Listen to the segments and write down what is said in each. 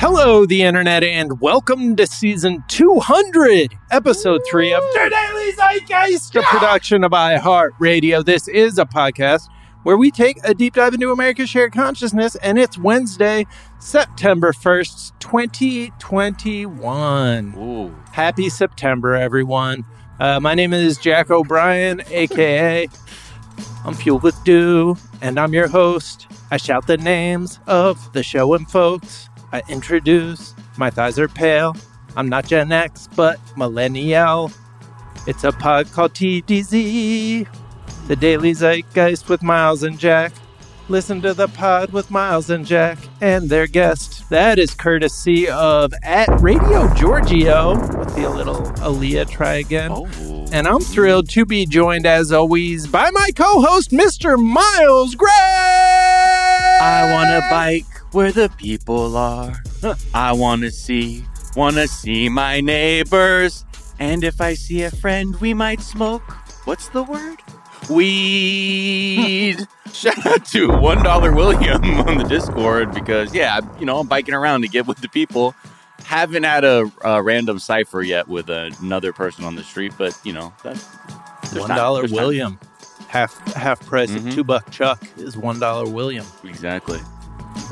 Hello, the internet, and welcome to season 200, episode three of The Daily Zeitgeist, a production of iHeartRadio. This is a podcast where we take a deep dive into America's shared consciousness, and it's Wednesday, September 1st, 2021. Ooh. Happy September, everyone. Uh, my name is Jack O'Brien, aka I'm Fueled with Dew, and I'm your host. I shout the names of the show and folks. I introduce my thighs are pale. I'm not Gen X, but millennial. It's a pod called TDZ, the Daily Zeitgeist with Miles and Jack. Listen to the pod with Miles and Jack and their guest. That is courtesy of at Radio Giorgio with the little Aaliyah try again. Oh. And I'm thrilled to be joined, as always, by my co host, Mr. Miles Gray. I want to bike where the people are. I want to see, want to see my neighbors. And if I see a friend, we might smoke. What's the word? Weed. Shout out to One Dollar William on the Discord because yeah, you know I'm biking around to get with the people. Haven't had a, a random cipher yet with another person on the street, but you know that's One time- dollar time. Half half price Mhm. of two buck Chuck is one dollar William. Exactly.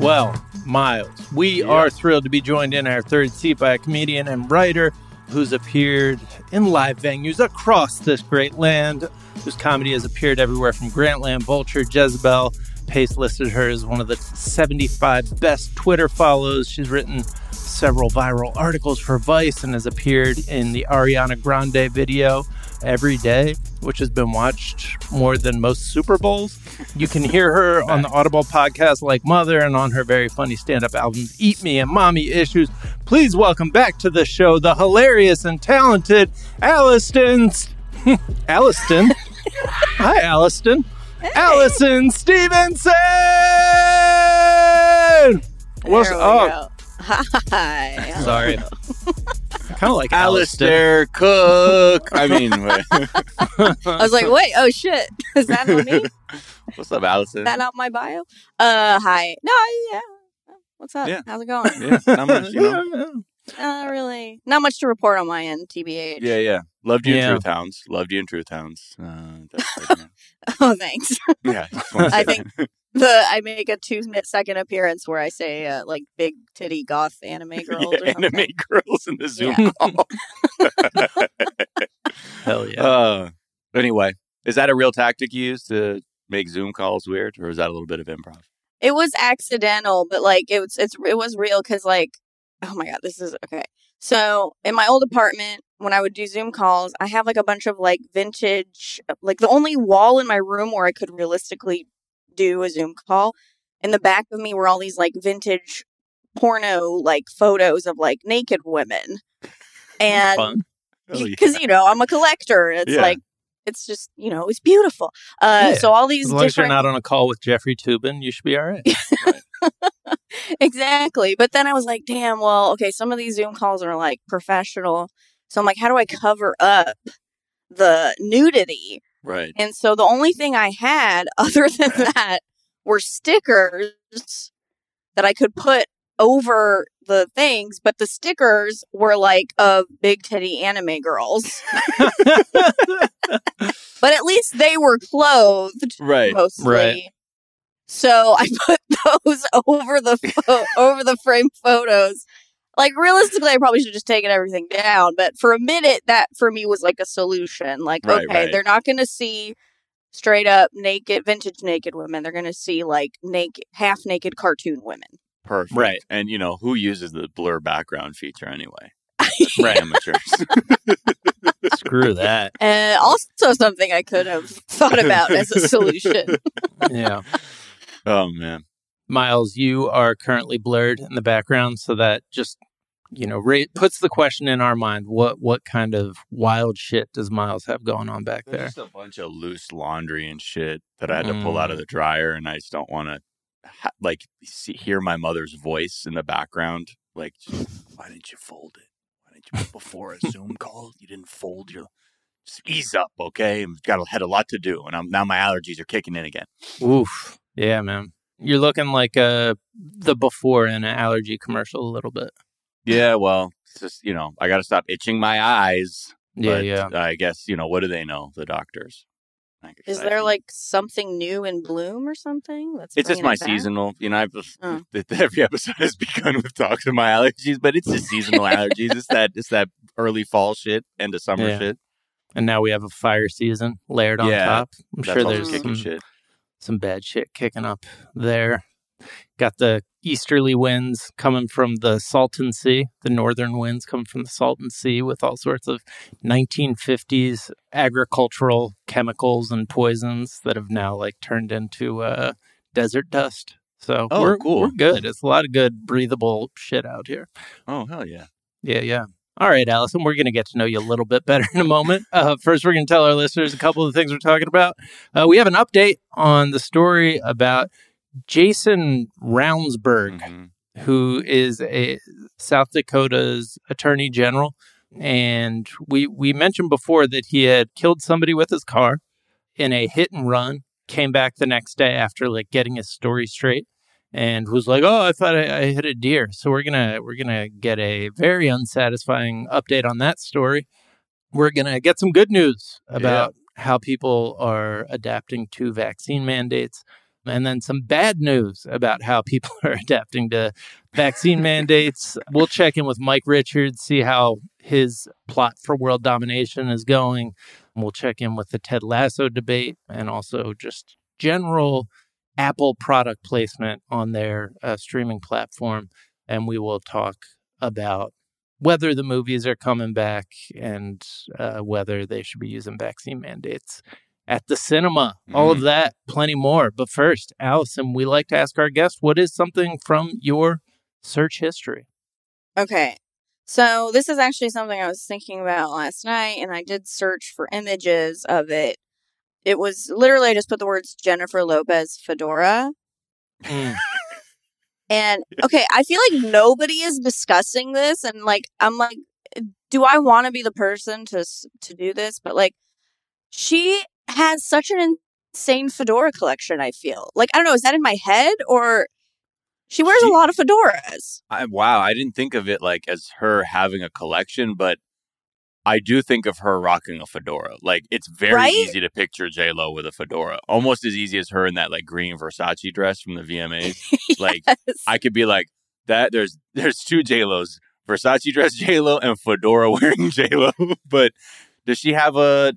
Well, Miles, we Yeah. are thrilled to be joined in our third seat by a comedian and writer who's appeared in live venues across this great land, whose comedy has appeared everywhere from Grantland, Vulture, Jezebel. Paste listed her as one of the 75 best Twitter follows. She's written several viral articles for Vice and has appeared in the Ariana Grande video every day, which has been watched more than most Super Bowls. You can hear her on the Audible podcast like Mother and on her very funny stand up albums Eat Me and Mommy Issues. Please welcome back to the show the hilarious and talented Alliston. Alliston. Hi, Alliston. Alison Stevenson. What's There we up? go. Hi. Sorry. Kind of like Alliston. Alistair Cook. I mean. I was like, wait, oh shit. Is that on me? what's up, Alison? Is that out my bio? Uh, hi. No, yeah. What's up? Yeah. How's it going? yeah, not much, you know. Not really. Not much to report on my end, TBH. Yeah, yeah. Loved you Yeah. in Truth Hounds. Loved you in Truth Hounds. Uh, that's good, Oh, thanks. yeah. yeah, I think- that. The I make a two minute second appearance where I say uh, like big titty goth anime girls Yeah, or anime girls in the Zoom Yeah. call. Hell yeah. Uh, anyway, is that a real tactic you use to make Zoom calls weird, or is that a little bit of improv? It was accidental, but like it was it's it was real because like oh my god, this is okay. So in my old apartment, when I would do Zoom calls, I have like a bunch of like vintage like the only wall in my room where I could realistically do a Zoom call. In the back of me were all these like vintage porno like photos of like naked women. And. Oh, yeah. because you know I'm a collector. It's Yeah. like it's just you know it's beautiful. Uh, Yeah. So all these As long as you're not on a call with Jeffrey Toobin, you should be all right. exactly. But then I was like, damn, well, okay, some of these Zoom calls are like professional. So I'm like, how do I cover up the nudity? Right. And so the only thing I had other than that were stickers that I could put over the things, but the stickers were like of big titty anime girls. but at least they were clothed Right. mostly. Right. So I put those over the pho- over the frame photos. Like realistically, I probably should have just taken everything down. But for a minute, that for me was like a solution. Like, Right, okay, right. they're not going to see straight up naked, vintage naked women. They're going to see like naked, half naked cartoon women. Perfect. Right. And you know who uses the blur background feature anyway? Right. Amateurs. Screw that. And also something I could have thought about as a solution. Yeah. oh man. Miles, you are currently blurred in the background, so that just you know ra- puts the question in our mind: what what kind of wild shit does Miles have going on back there? There's just a bunch of loose laundry and shit that I had to pull out of Mm. the dryer, and I just don't want to ha- like see, hear my mother's voice in the background. Like, just, why didn't you fold it? Why didn't you before a Zoom call? You didn't fold your. Just ease up, okay? I've got had a lot to do, and I'm now my allergies are kicking in again. Oof. Yeah, man. You're looking like uh the before in an allergy commercial a little bit. Yeah, well, it's just you know, I got to stop itching my eyes. Yeah, but yeah. I guess you know what do they know, the doctors? Is there like something new in bloom or something? That's It's just my it seasonal. You know, I've Oh. every episode has begun with talks of my allergies, but it's just seasonal allergies. It's that it's that early fall shit, end of summer Yeah. shit. And now we have a fire season layered on Yeah, top. I'm sure there's some, shit. some bad shit kicking up there. Got the easterly winds coming from the Salton Sea, the northern winds coming from the Salton Sea with all sorts of 1950s agricultural chemicals and poisons that have now like turned into uh, desert dust. So Oh, we're, cool. we're good. It's a lot of good breathable shit out here. Oh hell yeah! Yeah, yeah. All right, Alison, we're going to get to know you a little bit better in a moment. Uh, first, we're going to tell our listeners a couple of the things we're talking about. Uh, we have an update on the story about Jason Ravnsborg, Mhm. who is a South Dakota's attorney general. And we, we mentioned before that he had killed somebody with his car in a hit and run, came back the next day after like getting his story straight and was like, "Oh, I thought I, I hit a deer." So we're gonna we're gonna get a very unsatisfying update on that story. We're gonna get some good news about how people are adapting to vaccine mandates, and then some bad news about how people are adapting to vaccine mandates. We'll check in with Mike Richards, see how his plot for world domination is going. We'll check in with the Ted Lasso debate and also just general Apple product placement on their uh, streaming platform. And we will talk about whether the movies are coming back and uh, whether they should be using vaccine mandates at the cinema. All of that, plenty more. But first, Alison, we like to ask our guests what is something from your search history? Okay. So this is actually something I was thinking about last night, and I did search for images of it. It was literally I just put the words Jennifer Lopez fedora. Mm. And okay, I feel like nobody is discussing this, and like I'm like, do I want to be the person to to do this? But like, she has such an insane fedora collection. I feel like I don't know. Is that in my head or she wears She- a lot of fedoras? I, wow, I didn't think of it like as her having a collection, but I do think of her rocking a fedora. Like it's very Right? easy to picture J Lo with a fedora, almost as easy as her in that like green Versace dress from the VMAs. Like I could be like that. There's there's two J Los, Versace dress J Lo and fedora wearing J Lo. but does she have a?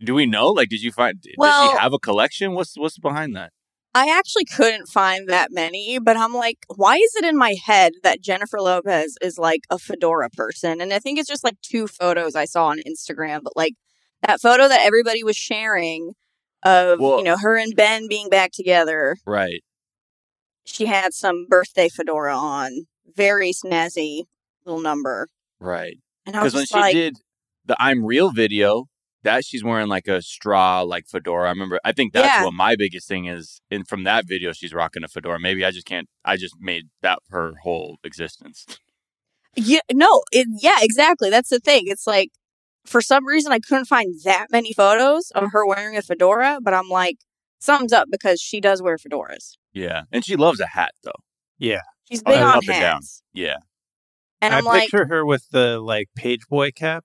Do we know? Like, did you find? does Well- she have a collection? What's what's behind that? I actually couldn't find that many, but I'm like, why is it in my head that Jennifer Lopez is like a fedora person? And I think it's just like two photos I saw on Instagram, but like that photo that everybody was sharing of, Well- you know, her and Ben being back together. Right. She had some birthday fedora on, very snazzy little number. Right. And I was when she like, did the I'm Real video, that she's wearing like a straw like fedora. I remember. I think that's Yeah. what my biggest thing is. And from that video, she's rocking a fedora. Maybe I just can't. I just made that her whole existence. yeah, no, it, yeah, exactly. That's the thing. It's like, for some reason, I couldn't find that many photos of her wearing a fedora, but I'm like, something's up because she does wear fedoras. Yeah, and she loves a hat though. Yeah, she's Oh, big up on and down. hats. Yeah. And I I'm like, picture her with the like page boy cap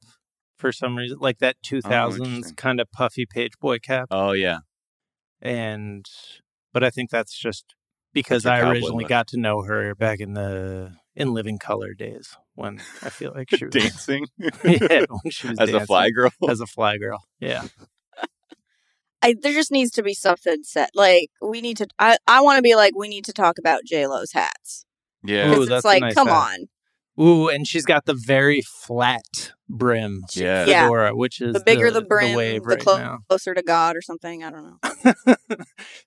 for some reason, like that 2000s interesting. kind of puffy page boy cap. Oh yeah. and but I think that's just because That's I originally look. got to know her back in the in Living Color days when I feel like she was Dancing yeah when she was as a fly girl. as a fly girl yeah I, there just needs to be something set. Like, we need to, I, I want to be like, we need to talk about J-Lo's hats. yeah. Ooh, Because that's it's a like, nice come hat. on. ooh and she's got the very flat brim Yeah. Yeah. fedora which is The bigger the, brim, the wave the right clo- closer to God or something. I don't know.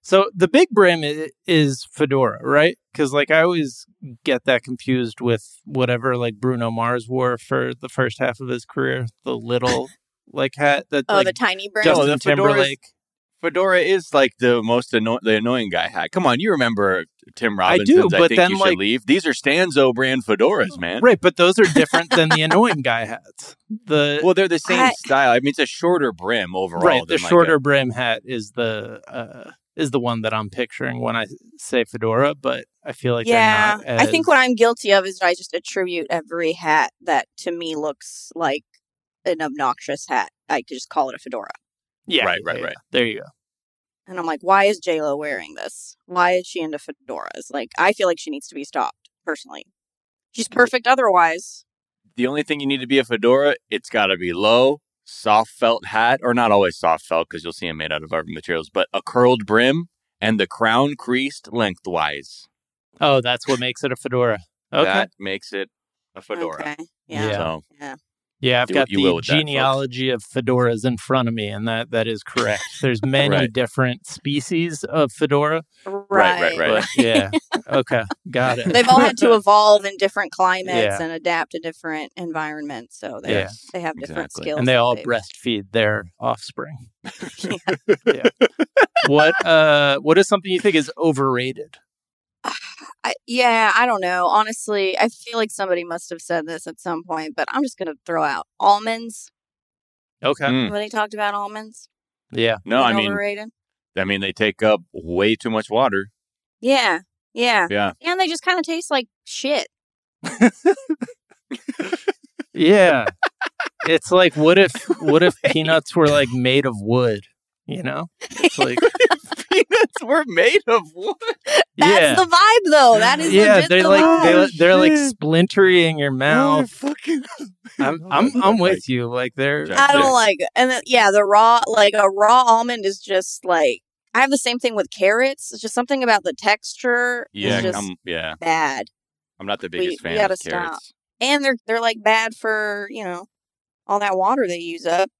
so the big brim i- is fedora right because like I always get that confused with whatever like Bruno Mars wore for the first half of his career the little like hat that Oh, like the tiny brim. Just- Justin oh, the fedora's- Timberlake Fedora is like the most anno- the annoying guy hat. Come on, you remember Tim I do, but think then, you should like- leave. These are Stanzo brand fedoras, man. Right, but those are different than the annoying guy hats. The Well, they're the same I- style. I mean, it's a shorter brim overall. right, the like shorter a- brim hat is the uh is the one that I'm picturing when I say fedora, but I feel like yeah, they're I think what I'm guilty of is I just attribute every hat that to me looks like an obnoxious hat. I could just call it a fedora. Yeah, Right, right, yeah. right. There you go. And I'm like, why is J Lo wearing this? Why is she into fedoras? Like, I feel like she needs to be stopped personally. She's perfect otherwise. The only thing you need to be a fedora, it's got to be low, soft felt hat, or not always soft felt because you'll see them made out of other materials, but a curled brim and the crown creased lengthwise. Oh, that's what makes it a fedora. Okay. That makes it a fedora. Okay. Yeah. Yeah. So Yeah, I've Do got you the with that, genealogy of fedoras in front of me, and that that is correct. There's many Right. different species of fedora. Right. right, right. But yeah, okay, got it. They've all had to evolve in different climates Yeah. and adapt to different environments. So they Yeah. they have different Exactly. skills. and they all they've- breastfeed their offspring. Yeah. What uh, what is something you think is overrated? I, yeah, I don't know. Honestly, I feel like somebody must have said this at some point, but I'm just going to throw out almonds. Okay, Mm. Somebody talked about almonds. yeah, no, I mean, overrated. I mean they take up way too much water. Yeah, yeah, Yeah. and they just kind of taste like shit. yeah. it's like what if what if peanuts were like made of wood? You know, it's like Peanuts were made of wood. That's yeah, the vibe, though. That is yeah. legit They're the like vibe. they, they're like splintery in your mouth. fucking. I'm I'm I'm with you. Like they're I don't like it. And then, yeah, the raw, like a raw almond is just like, I have the same thing with carrots. It's just something about the texture Yeah, is just I'm, yeah. bad. I'm not the We- biggest we fan gotta of stop. carrots. And they're, they're like bad for, you know, all that water they use up.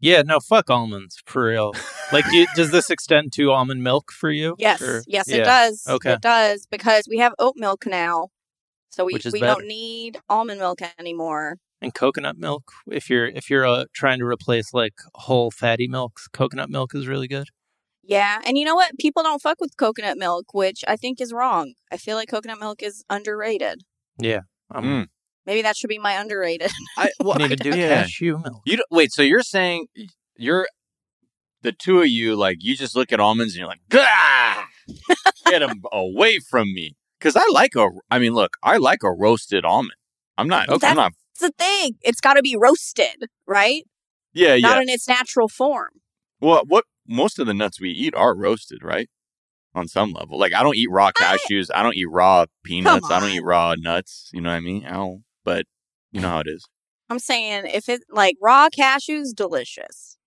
Yeah, no, fuck almonds for real. Like, do does this extend to almond milk for you? Yes, Or- yes, yeah. it does. Okay. It does because we have oat milk now. So we, we better. don't need almond milk anymore. And coconut milk, if you're if you're uh, trying to replace like whole fatty milks, coconut milk is really good. Yeah. And you know what? People don't fuck with coconut milk, which I think is wrong. I feel like coconut milk is underrated. Yeah, I'm Mm. Maybe that should be my underrated. I, well, need to do yeah. cashew milk. You don't, wait, so you're saying you're the two of you like you just look at almonds and you're like, Gah! get them away from me because I like a. I mean, look, I like a roasted almond. I'm not. Okay. I'm not. That's the thing. It's got to be roasted, right? Yeah, yeah. Not in its natural form. well, what most of the nuts we eat are roasted, right? On some level, like I don't eat raw cashews. I don't eat raw peanuts. I don't eat raw nuts. You know what I mean? I don't. But you know mm. how it is. I'm saying if it like raw cashews, delicious.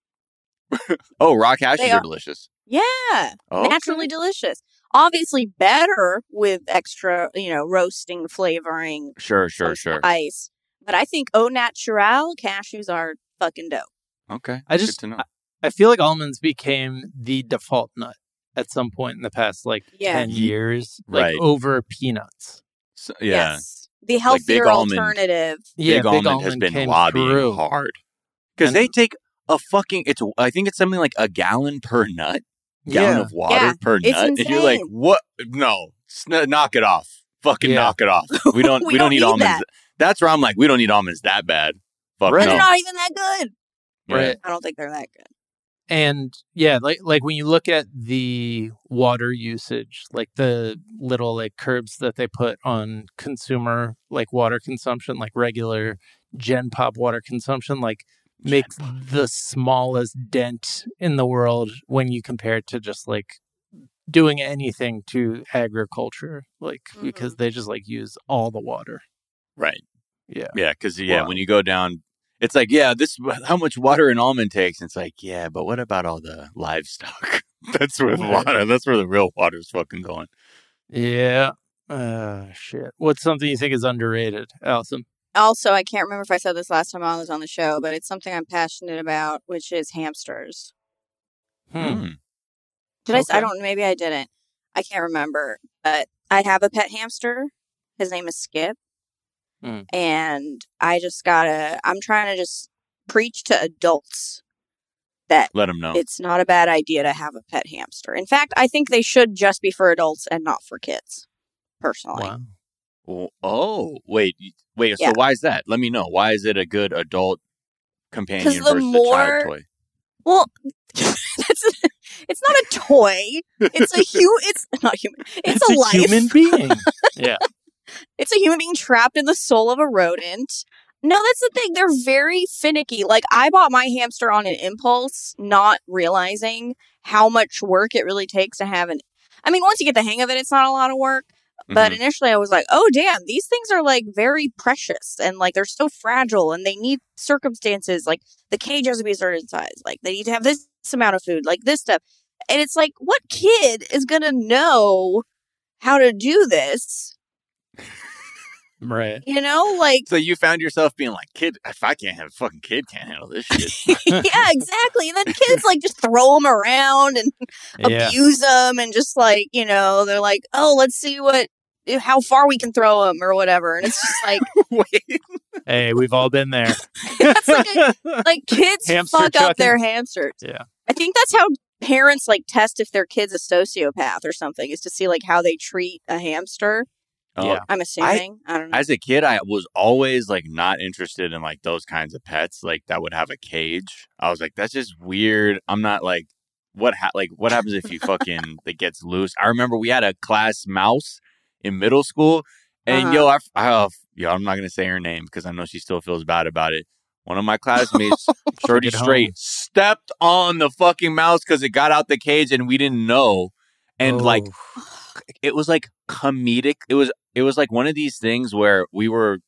Oh, raw cashews are, are- delicious. Yeah, Oh, naturally delicious. Obviously better with extra, you know, roasting, flavoring, Sure, sure, sure. Ice, But I think au naturel cashews are fucking dope. Okay, I good just to know. I feel like almonds became the default nut at some point in the past like Yeah. ten years, like right. over peanuts. So- yeah. Yes. The Big healthier almond. alternative. Yeah, Big Almond has been lobbying through. hard because they take a fucking. It's I think it's something like a gallon per nut, gallon Yeah. of water Yeah, per it's nut, and you're like, insane. what? No, Sn- knock it off. Fucking Yeah. knock it off. We don't. we, We don't, don't need, need almonds. that. That's where I'm like, we don't need almonds that bad. Fuck Right. They're not even that good. Right. I don't think they're that good. And yeah, like like when you look at the water usage, like the little like curbs that they put on consumer like water consumption, like regular Gen Pop water consumption, like makes the smallest dent in the world when you compare it to just like doing anything to agriculture, like because mm-hmm. they just like use all the water. Right. Yeah. Yeah. Because yeah, Wow. when you go down, it's like, yeah, this how much water an almond takes. And it's like, yeah, but what about all the livestock? that's where the water. That's where the real water's fucking going. Yeah. Uh shit. What's something you think is underrated, Alison? Also, I can't remember if I said this last time I was on the show, but it's something I'm passionate about, which is hamsters. Hmm. Mm. Did I? s- I I don't. Maybe I didn't. I can't remember. But I have a pet hamster. His name is Skip, Hmm. and I just gotta. I'm trying to just preach to adults that Let them know. it's not a bad idea to have a pet hamster. In fact, I think they should just be for adults and not for kids. Personally, Wow. Oh, oh, wait, wait. Yeah. So why is that? Let me know. Why is it a good adult companion 'Cause the versus a child toy? Well, that's, It's not a toy. It's a hu. It's not human. It's, a, life. human being. yeah. It's a human being trapped in the soul of a rodent. No, that's the thing. They're very finicky. Like I bought my hamster on an impulse, not realizing how much work it really takes to have an. I mean, once you get the hang of it, it's not a lot of work. But Mhm. initially, I was like, "Oh, damn! These things are like very precious, and like they're so fragile, and they need circumstances. Like the cage has to be a certain size. Like they need to have this amount of food, like this stuff. And it's like, what kid is gonna know how to do this? Right. You know, like So you found yourself being like, kid, if I can't have a fucking kid, can't handle this shit. yeah, exactly. And then kids like just throw them around and Yeah. abuse them, and just like you know, they're like, "Oh, let's see what." Eh, how far we can throw them or whatever, and it's just like Wait. Hey, we've all been there. that's like a, like kids Hamster fuck up their hamsters. Yeah. I think that's how parents like test if their kid's a sociopath or something is to see like how they treat a hamster. Oh, Yeah. I'm assuming. I, don't know. As a kid, I was always like not interested in like those kinds of pets, like that would have a cage. I was like, that's just weird. I'm not like, what ha- like what happens if you fucking that gets loose? I remember we had a class mouse in middle school, and Uh-huh. yo, I, I uh, yo, I'm not gonna say her name because I know she still feels bad about it. One of my classmates, Shorty home. Straight, stepped on the fucking mouse because it got out the cage and we didn't know. And like Oh. it was like comedic. It was it was like one of these things where we were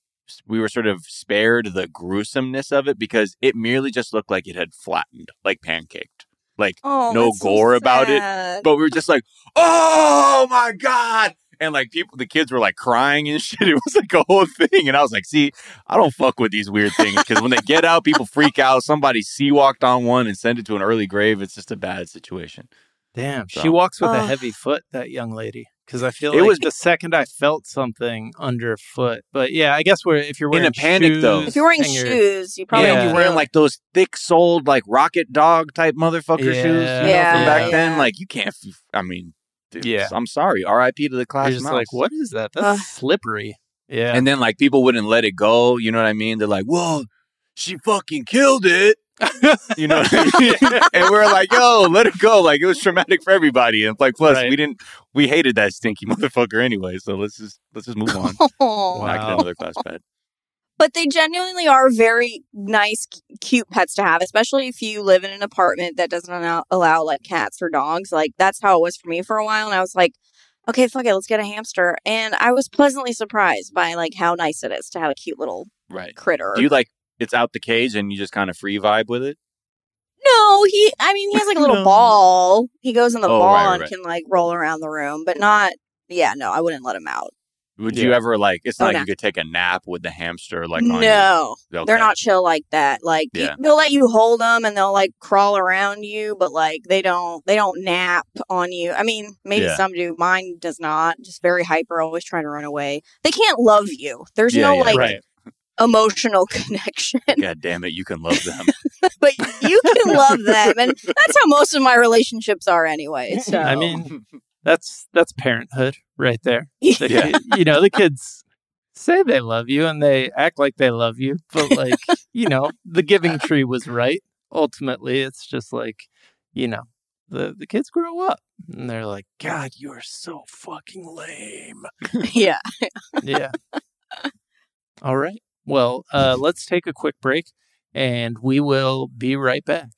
we were sort of spared the gruesomeness of it because it merely just looked like it had flattened, like pancaked. Like oh, no that's so gore about it, but we were just like, "Oh my god." And like people the kids were like crying and shit. It was like a whole thing and I was like, "See, I don't fuck with these weird things because when they get out, people freak out. Somebody sea walked on one and sent it to an early grave. It's just a bad situation." Damn, she walks with a heavy foot, that young lady. Because I feel It like was- the second I felt something underfoot. But yeah, I guess we're if you're In a wearing panic, though. if you're wearing and you're- shoes, you probably Yeah, Yeah. you're wearing like those thick soled like rocket dog type motherfucker Yeah. shoes, you know, Yeah, from back yeah. then. Like you can't. I mean, dude, Yeah. I'm sorry. R.I.P. to the class you're just mouse. like, what is that? That's Ugh. slippery. Yeah. And then like people wouldn't let it go. You know what I mean? They're like, "Well, she fucking killed it." You know, what I mean? and we're like, "Yo, let it go!" Like it was traumatic for everybody. And like, plus, Right. we didn't, we hated that stinky motherfucker anyway. So let's just let's just move on. Oh. Wow. Not another class pet. But they genuinely are very nice, cute pets to have, especially if you live in an apartment that doesn't allow, allow like cats or dogs. Like that's how it was for me for a while. And I was like, okay, fuck it, let's get a hamster. And I was pleasantly surprised by like how nice it is to have a cute little Right? critter. Do you like it's out the cage and you just kind of free vibe with it? no, he. I mean, he has like a little No. ball. He goes in the Oh, ball right, and right. can like roll around the room, but not. Yeah, no, I wouldn't let him out. Would you ever like? It's oh, not Oh, like no. you could take a nap with the hamster, like on your- no, Okay. they're not chill like that. Like you- Yeah. they'll let you hold them and they'll like crawl around you, but like they don't they don't nap on you. I mean, maybe Yeah. some do. Mine does not. Just very hyper, always trying to run away. They can't love you. There's Yeah, no yeah, like right. Emotional connection, God damn it, you can love them. but you can love them, and that's how most of my relationships are anyway. So I mean, that's that's parenthood right there. The Yeah. kid- you know, the kids say they love you and they act like they love you, but like, you know, the giving tree was right. Ultimately, it's just like, you know, the the kids grow up and they're like, God, you are so fucking lame. yeah. Yeah. All right. Well, uh, let's take a quick break and we will be right back.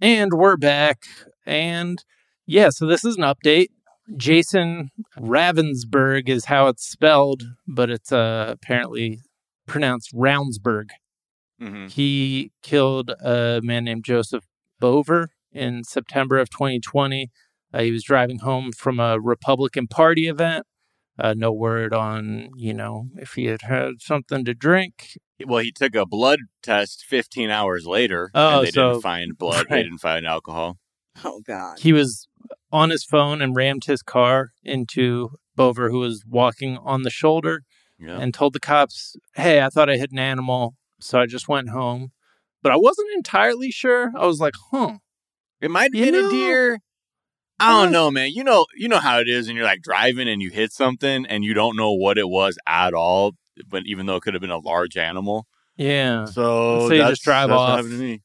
And we're back. And yeah, so this is an update. Jason Ravnsborg is how it's spelled, but it's uh, apparently pronounced Roundsburg. hmm He killed a man named Joseph Boever in September of 2020. Uh, he was driving home from a Republican Party event. Uh, no word on, you know, if he had had something to drink. Well, he took a blood test 15 hours later, Oh, and they so- didn't find blood. They didn't find alcohol. Oh God. He was on his phone and rammed his car into Boever, who was walking on the shoulder, Yeah. and told the cops, Hey, I thought I hit an animal, so I just went home. But I wasn't entirely sure. I was like, huh. it might have You been know- a deer. I don't know, man. You know, you know how it is, and you're like driving and you hit something and you don't know what it was at all, but even though it could have been a large animal. Yeah. So, So you just drive off. What happened to me.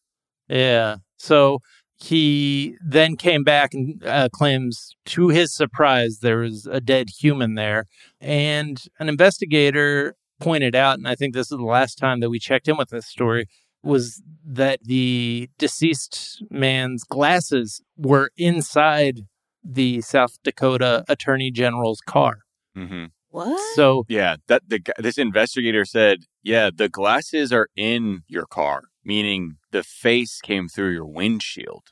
Yeah. So he then came back and uh, claims, to his surprise, there was a dead human there. And an investigator pointed out, and I think this is the last time that we checked in with this story, was that the deceased man's glasses were inside the South Dakota Attorney General's car. hmm What? So, Yeah, that the this investigator said, yeah, the glasses are in your car, meaning the face came through your windshield,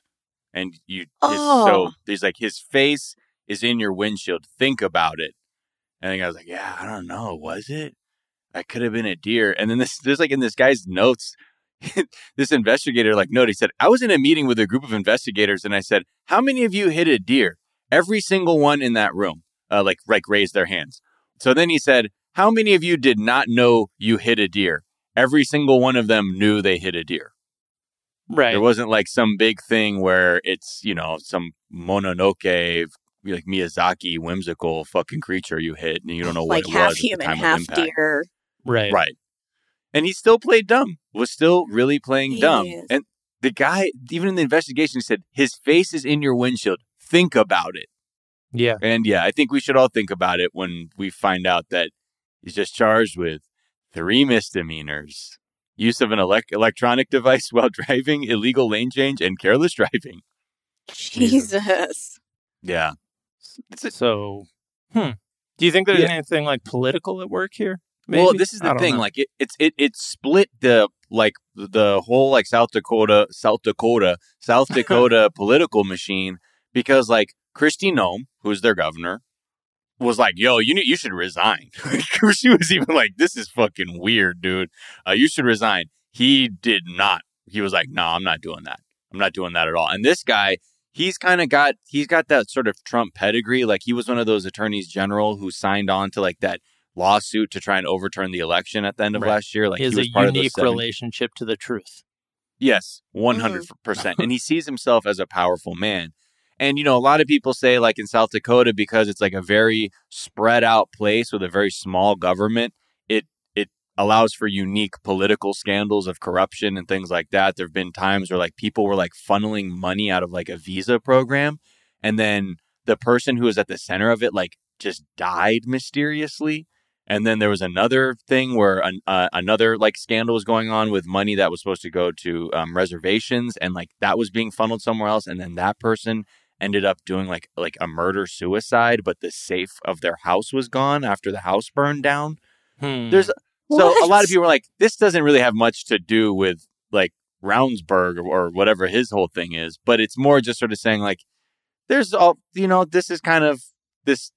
and you. His, Oh. So he's like, his face is in your windshield. Think about it. And I was like, yeah, I don't know, was it? I could have been a deer. And then this, there's like in this guy's notes. this investigator like note he said i was in a meeting with a group of investigators and i said how many of you hit a deer every single one in that room uh, like like raised their hands so then he said how many of you did not know you hit a deer every single one of them knew they hit a deer right. there wasn't like some big thing where it's you know some mononoke like miyazaki whimsical fucking creature you hit and you don't know what like it half was at the human, time half of deer. right. Right. And he still played dumb, was still really playing dumb. Yes. And the guy, even in the investigation, he said, his face is in your windshield. Think about it. Yeah. And yeah, I think we should all think about it when we find out that he's just charged with three misdemeanors use of an elec electronic device while driving, illegal lane change, and careless driving. Jesus. Yeah. A- So, hmm. Do you think there's Yeah. anything like political at work here? Well, this is the thing. know. Like it, it's it it split the like the whole like South Dakota, South Dakota, South Dakota political machine because like Kristi Noem, who's their governor, was like, "Yo, you you should resign." she was even like, "This is fucking weird, dude. Uh, you should resign." He did not. He was like, "No, I'm not doing that. I'm not doing that at all." And this guy, he's kind of got he's got that sort of Trump pedigree. Like he was one of those attorneys general who signed on to like that lawsuit to try and overturn the election at the end of Right. last year. Like he has was a unique relationship to the truth. Yes, one hundred percent. And he sees himself as a powerful man. And you know, a lot of people say, like in South Dakota, because it's like a very spread out place with a very small government, it it allows for unique political scandals of corruption and things like that. There have been times where like people were like funneling money out of like a visa program, and then the person who was at the center of it like just died mysteriously. And then there was another thing where an, uh, another like scandal was going on with money that was supposed to go to um, reservations, and like that was being funneled somewhere else. And then that person ended up doing like like a murder suicide, but the safe of their house was gone after the house burned down. Hmm. There's so a lot of people were like, this doesn't really have much to do with like Ravnsborg or, or whatever his whole thing is, but it's more just sort of saying like, there's all you know, this is kind of this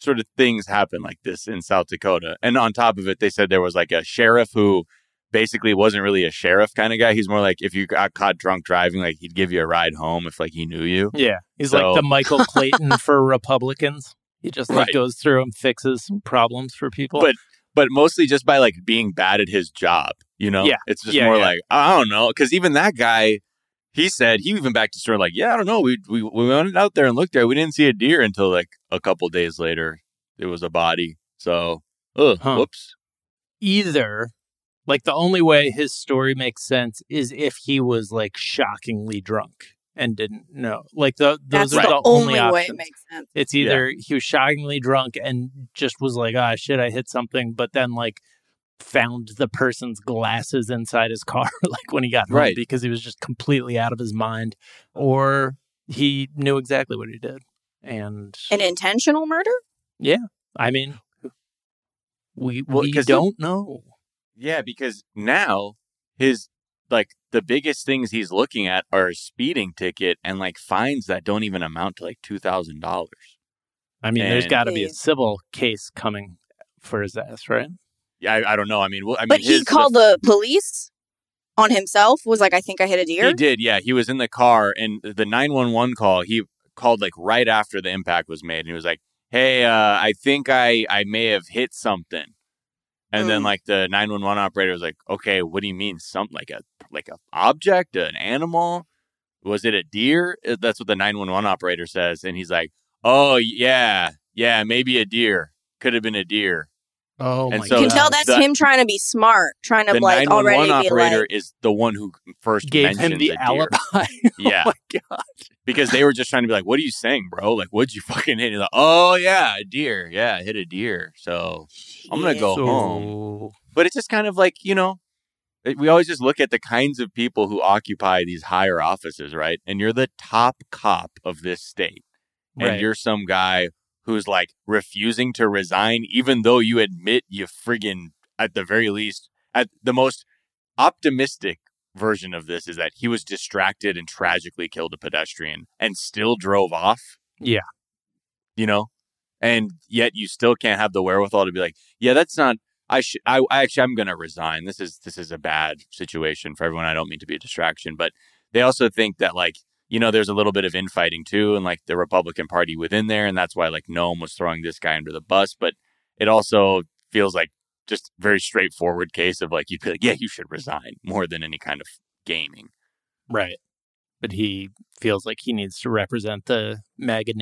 sort of things happen like this in South Dakota. And on top of it, they said there was like a sheriff who basically wasn't really a sheriff kind of guy. He's more like if you got caught drunk driving, like he'd give you a ride home if like he knew you. yeah, he's So- like the Michael Clayton for Republicans. He just like Right. goes through and fixes some problems for people. But- But mostly just by like being bad at his job, you know? Yeah. It's just Yeah, more yeah. like, I don't know. Cause even that guy, he said, he even back to sort of like, yeah, I don't know. We, we, we went out there and looked at it. We didn't see a deer until like a couple days later. It was a body. So, ugh, Huh. whoops. either like the only way his story makes sense is if he was like shockingly drunk and didn't know. Like the those That's are the the only, only way it makes sense. It's either he was shockingly drunk and just was like, ah, shit, I hit something, but then like found the person's glasses inside his car, like when he got home, Right. because he was just completely out of his mind, oh. or he knew exactly what he did. And An intentional murder? Yeah. I mean, we Well, we 'cause he- don't know. Yeah, because now his like the biggest things he's looking at are a speeding ticket and like fines that don't even amount to like two thousand dollars. I mean, there's got to be a civil case coming for his ass, right? Yeah, I, I don't know. I mean, well, I mean, But he called the police on himself, was like, I think I hit a deer. He did, yeah. He was in the car, and the nine one one call he called like right after the impact was made, and he was like, "Hey, uh, I think I I may have hit something." And then Mm. like the nine one one operator was like, "Okay, what do you mean? Something like a like a object, an animal?" was it a deer? Uh, That's what the 911 operator says. And he's like, oh, yeah, yeah, maybe a deer. Could have been a deer. Oh And my so you can tell that's the- him trying to be smart, trying to the like already be operator like, is the one who first gave him mentions the a deer. alibi. Oh yeah. oh my god! because they were just trying to be like, "What are you saying, bro? Like, what'd you fucking hit?" He's like, "Oh yeah, a deer. Yeah, I hit a deer." So, I'm gonna go So- home. but it's just kind of like you know, it- we always just look at the kinds of people who occupy these higher offices, right? And you're the top cop of this state, and you're some guy who's like refusing to resign, even though you admit you friggin' at the very least, at the most optimistic version of this is that he was distracted and tragically killed a pedestrian and still drove off. Yeah. You know? And yet you still can't have the wherewithal to be like, yeah, that's not I should I, I actually I'm gonna resign. This is this is a bad situation for everyone. I don't mean to be a distraction. But they also think that like, you know, there's a little bit of infighting too, and like the Republican Party within there, and that's why like Noem was throwing this guy under the bus. But it also feels like just very straightforward case of like you'd be like, yeah, you should resign more than any kind of gaming. Right. But he feels like he needs to represent the MAGA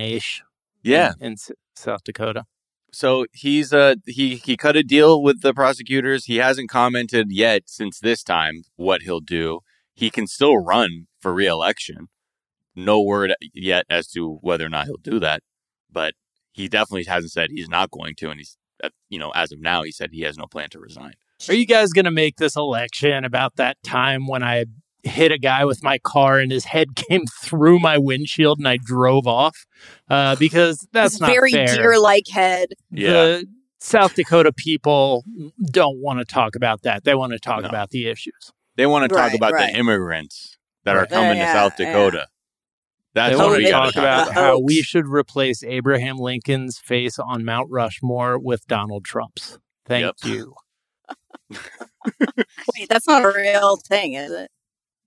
Yeah. in, in S- South Dakota. So he's uh he he cut a deal with the prosecutors. He hasn't commented yet since this time what he'll do. He can still run for reelection. No word yet as to whether or not he'll do that, but he definitely hasn't said he's not going to. And he's uh, you know as of now he said he has no plan to resign. Are you guys going to make this election about that time when I hit a guy with my car and his head came through my windshield and I drove off? Uh, because that's this not very deer-like head. The South Dakota people don't want to talk about that. They want to talk No. about the issues. They want to talk Right, about right. the immigrants that are Right. coming Yeah, to South yeah. Dakota. That's They what want we to talk talk about about how we should replace Abraham Lincoln's face on Mount Rushmore with Donald Trump's. Thank Yep. you. Wait, that's not a real thing, is it?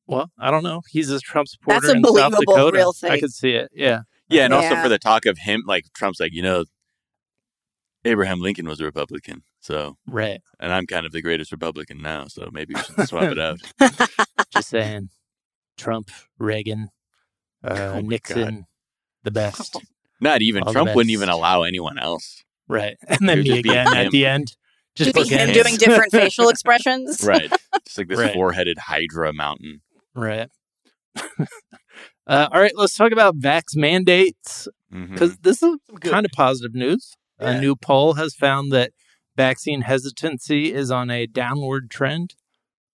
Well, I don't know. He's a Trump supporter That's a in South believable Dakota. real I could see it. Yeah. Yeah, and also Yeah. for the talk of him, like Trump's like, you know, Abraham Lincoln was a Republican, so Right. and I'm kind of the greatest Republican now, so maybe we should swap it out. Just saying. Trump, Reagan, uh, Oh my Nixon, the best. Not even All Trump wouldn't even allow anyone else. Right. And then me just be again him. at the end. Just Just be him doing different facial expressions. Right. Just like this Right. four-headed Hydra mountain. Right. uh, all right, let's talk about vax mandates because this is Good. kind of positive news. Yeah. A new poll has found that vaccine hesitancy is on a downward trend.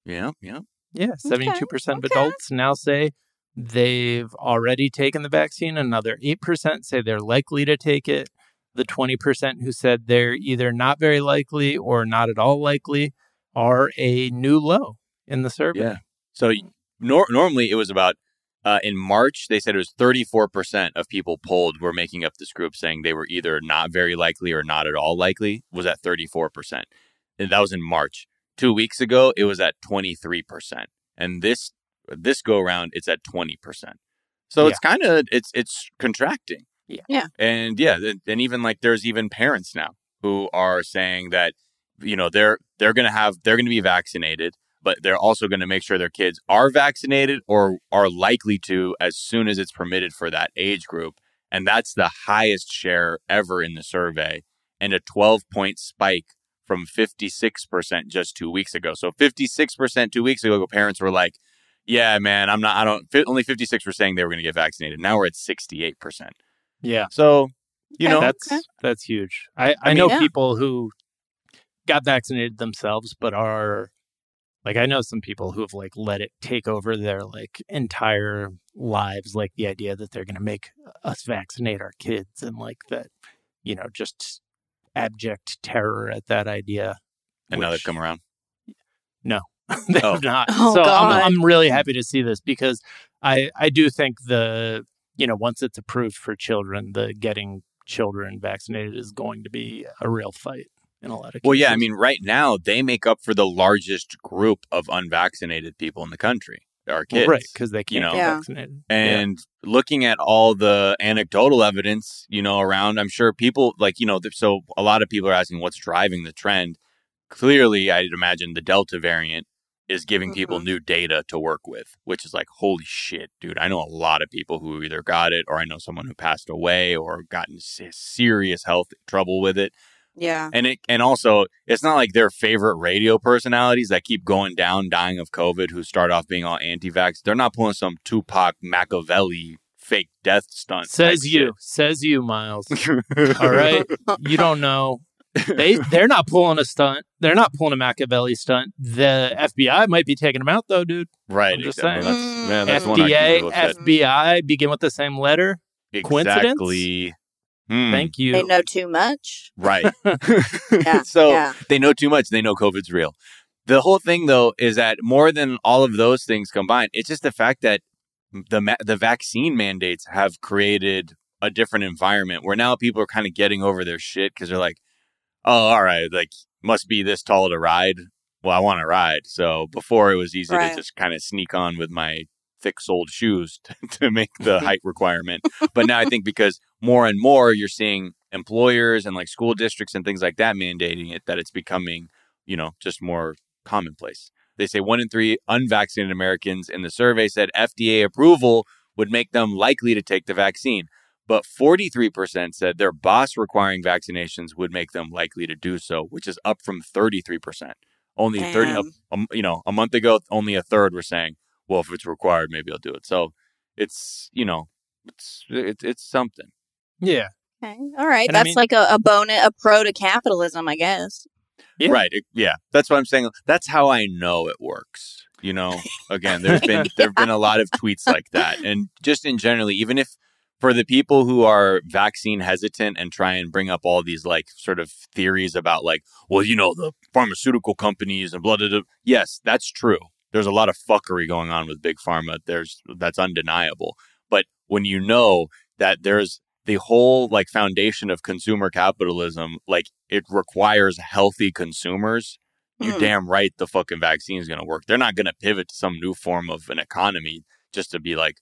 Yeah, yeah. Yeah, 72% of okay. adults now say they've already taken the vaccine. Another 8% say they're likely to take it. The 20% who said they're either not very likely or not at all likely are a new low in the survey. Yeah. So nor- normally it was about uh, in March they said it was 34% of people polled were making up this group saying they were either not very likely or not at all likely was at 34%. And that was in March. 2 weeks ago it was at 23%. And this this go around it's at 20%. So it's kind of it's it's contracting. Yeah. Yeah. And yeah, and- and even like there's even parents now who are saying that you know they're they're going to have they're going to be vaccinated but they're also going to make sure their kids are vaccinated or are likely to as soon as it's permitted for that age group and that's the highest share ever in the survey and a 12 point spike from 56% just 2 weeks ago so 56% 2 weeks ago parents were like yeah man i'm not i don't only 56 were saying they were going to get vaccinated now we're at 68% Yeah. so you Okay. know that's okay. that's huge. I, I, I mean- know Yeah. people who got vaccinated themselves, but are like I know some people who have like let it take over their like entire lives, like the idea that they're going to make us vaccinate our kids and like that, you know, just abject terror at that idea. and now they've come around they Oh. have not. Oh, so God. I'm, I'm really happy to see this because I I do think the you know once it's approved for children, the getting children vaccinated is going to be a real fight in a lot of cases. Well, yeah, I mean, right now they make up for the largest group of unvaccinated people in the country. Our Well, kids, right? Because they can't you know. get Yeah. vaccinated. And looking at all the anecdotal evidence, you know, around, I'm sure people like, you know, so a lot of people are asking what's driving the trend. Clearly, I'd imagine the Delta variant is giving people Mhm. new data to work with, which is like, holy shit, dude. I know a lot of people who either got it or I know someone who passed away or gotten se- serious health trouble with it. Yeah. And it and also it's not like their favorite radio personalities that keep going down dying of COVID who start off being all anti-vax. They're not pulling some Tupac Makaveli fake death stunt. Says type you. Says you, Miles. All right. You don't know. They they're not pulling a stunt. They're not pulling a Makaveli stunt. The FBI might be taking them out though, dude. right. I'm just exactly. saying. That's, man, that's FDA, argument with that. FBI begin with the same letter. Coincidence? Exactly. Hmm, Thank you. They know too much. Right. Yeah. so yeah. they know too much. They know COVID's real. The whole thing, though, is that more than all of those things combined, it's just the fact that the ma- the vaccine mandates have created a different environment where now people are kind of getting over their shit because they're like, oh, all right, like must be this tall to ride. Well, I want to ride. So before it was easy Right. to just kind of sneak on with my thick soled shoes to, to make the height requirement. But now I think because more and more you're seeing employers and like school districts and things like that mandating it, that it's becoming, you know, just more commonplace. They say one in three unvaccinated Americans in the survey said FDA approval would make them likely to take the vaccine. But 43% said their boss requiring vaccinations would make them likely to do so, which is up from 33%. Only 30, Damn. um, you know, a month ago, only a third were saying, well, if it's required, maybe I'll do it. So it's, you know, it's, it's, it's something. Yeah. Okay. All right. And I That's mean- like a, a bonus, a pro to capitalism, I guess. Yeah. Right. It- yeah. That's what I'm saying. That's how I know it works. You know, again, there's been there've been a lot of tweets like that. And just in generally, even if for the people who are vaccine hesitant and try and bring up all these like sort of theories about like, well, you know, the pharmaceutical companies and blah blah blah. Yes, that's true. There's a lot of fuckery going on with big pharma. There's that's undeniable. But when you know that there's the whole like foundation of consumer capitalism, like it requires healthy consumers. You're Hmm. damn right the fucking vaccine is going to work. They're not going to pivot to some new form of an economy just to be like,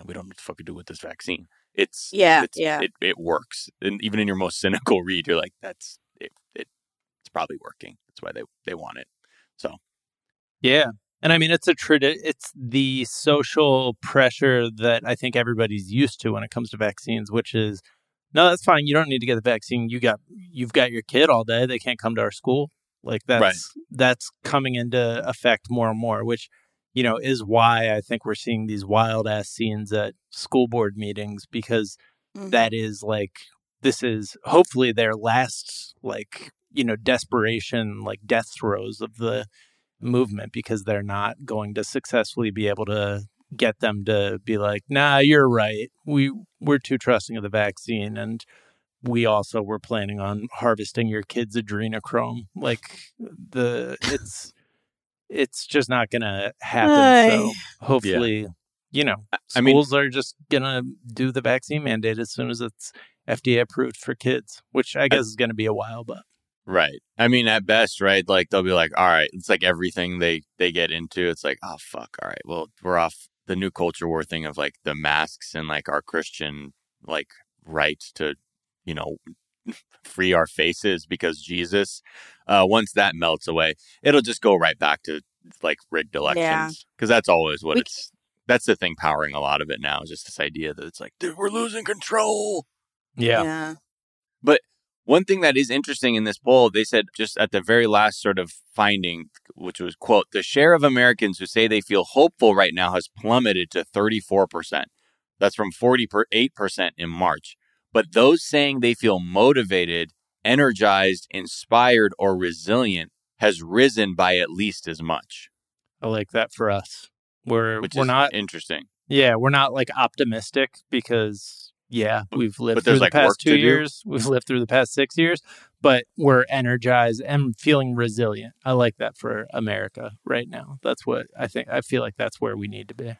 yeah, we don't know what the fuck to do with this vaccine. It's Yeah, it's, yeah. it, it works. And even in your most cynical read, you're like, that's it, it it's probably working. That's why they they want it. So Yeah. And I mean, it's a tradi- it's the social pressure that I think everybody's used to when it comes to vaccines, which is, no, that's fine. You don't need to get the vaccine. You got, you've got your kid all day. They can't come to our school. Like that's, Right. that's coming into effect more and more, which, you know, is why I think we're seeing these wild ass scenes at school board meetings because Mhm. that is like this is hopefully their last like you know desperation like death throes of the movement because they're not going to successfully be able to get them to be like nah you're right we we're too trusting of the vaccine and we also were planning on harvesting your kids adrenochrome like the it's it's just not gonna happen so Ay. hopefully you know I mean- schools are just gonna do the vaccine mandate as soon as it's FDA approved for kids, which I guess is gonna be a while, but Right. I mean, at best, right? Like they'll be like, "All right." It's like everything they they get into. It's like, "Oh fuck, all right. Well, we're off the new culture war thing of like the masks and like our Christian like right to, you know, free our faces because Jesus. Uh, once that melts away, it'll just go right back to like rigged elections because that's always what We- it's. That's the thing powering a lot of it now is just this idea that it's like, dude, we're losing control. yeah. yeah. But one thing that is interesting in this poll, they said just at the very last sort of finding, which was, quote, the share of Americans who say they feel hopeful right now has plummeted to 34%. That's from 48% in March. But those saying they feel motivated, energized, inspired, or resilient has risen by at least as much, I like that for us. We're which we're is not interesting. yeah, we're not like optimistic because yeah, we've lived through the like, past two do. years. We've lived through the past six years, but we're energized and feeling resilient. I like that for America right now. That's what I think I feel like that's where we need to be.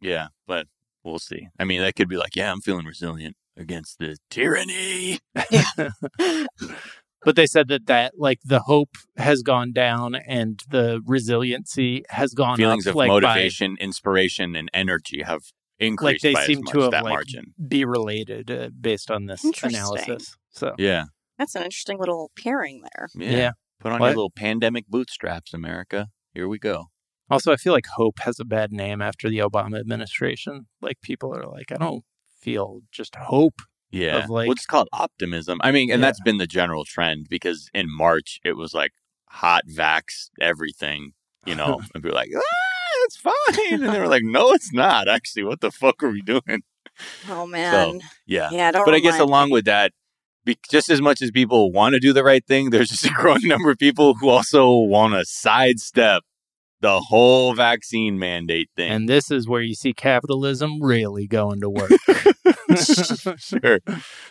Yeah, but we'll see. I mean, that could be like, yeah, I'm feeling resilient against the tyranny. but they said that that like the hope has gone down and the resiliency has gone up. feelings up, of like, by- motivation, inspiration, and energy have increased like they by seem as much, to have, that like, margin. be related uh, based on this Interesting. analysis. So Yeah. That's an interesting little pairing there. yeah, yeah, Put on What? your little pandemic bootstraps, America. Here we go. Also, I feel like hope has a bad name after the Obama administration. Like people are like, I don't feel just hope. Yeah. Of, like- well, it's called optimism. I mean, and Yeah. that's been the general trend because in March it was like hot vax everything, you know, and people like, ah, it's fine. And they were like, no, it's not. Actually, what the fuck are we doing? Oh man. Yeah. yeah, don't but I guess remind me. along with that, be- just as much as people want to do the right thing, there's just a growing number of people who also want to sidestep the whole vaccine mandate thing. And this is where you see capitalism really going to work. sure.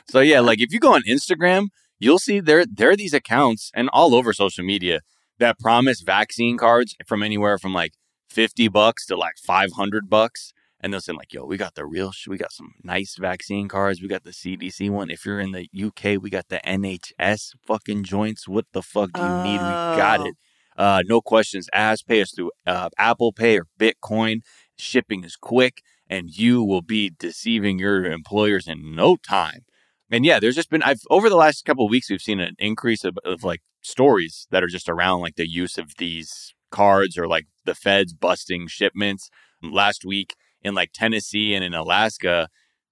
So yeah, like if you go on Instagram, you'll see there there are these accounts and all over social media that promise vaccine cards from anywhere from like 50 bucks to like 500 bucks. And they'll say like, yo, we got the real sh- we got some nice vaccine cards. We got the CDC one. If you're in the UK, we got the NHS fucking joints. What the fuck do you need? We got Oh. it. Uh, no questions asked. Pay us through uh, Apple Pay or Bitcoin. Shipping is quick and you will be deceiving your employers in no time. And yeah, there's just been I've over the last couple weeks we've seen an increase of, of like stories that are just around like the use of these cards or like the feds busting shipments. Last week in like Tennessee and in Alaska,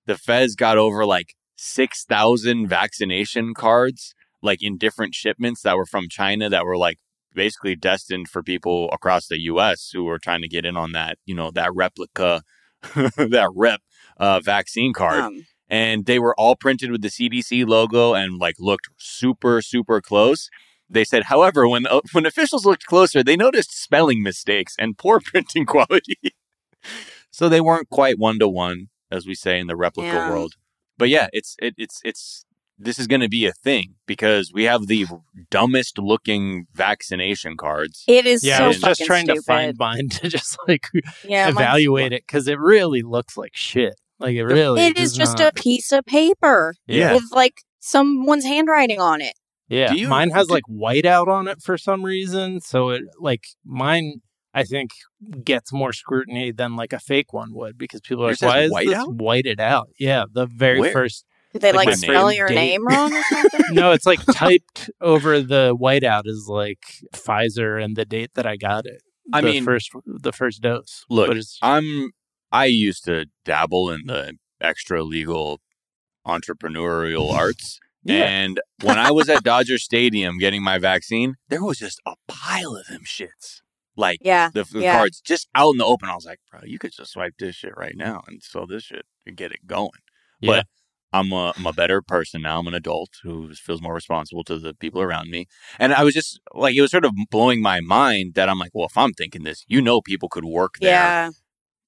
the feds got over like 6,000 vaccination cards like in different shipments that were from China that were like basically destined for people across the US who were trying to get in on that, you know, that replica that rep uh, vaccine card Um, and they were all printed with the CDC logo and like looked super super close. They said, however, when uh, when officials looked closer, they noticed spelling mistakes and poor printing quality. so they weren't quite one to one, as we say in the replica Yeah. world. But yeah, it's it, it's it's this is going to be a thing because we have the dumbest looking vaccination cards. it is yeah, so I was just trying stupid. to find mine to just like yeah, mine's- evaluate it because it really looks like shit. Like it really. It is just not- a piece of paper Yeah. with like someone's handwriting on it. Yeah, you- mine has do- like whiteout on it for some reason. So it like mine, I think, gets more scrutiny than like a fake one would because people are like, has "Why is this whiteout? whited out?" Yeah, the very Where? first. Did they Like like, spell name, your date. name wrong or something? No, it's like typed over the whiteout is like Pfizer and the date that I got it. I the mean, first the first dose. Look, but it's I'm I used to dabble in the extra legal entrepreneurial arts. yeah, And when I was at Dodger Stadium getting my vaccine, there was just a pile of them shits. Like yeah. the, the Yeah. cards just out in the open. I was like, bro, you could just swipe this shit right now and sell this shit and get it going. yeah. But I'm a, I'm a better person now. I'm an adult who feels more responsible to the people around me. And I was just like, it was sort of blowing my mind that I'm like, well, if I'm thinking this, you know, people could work there Yeah.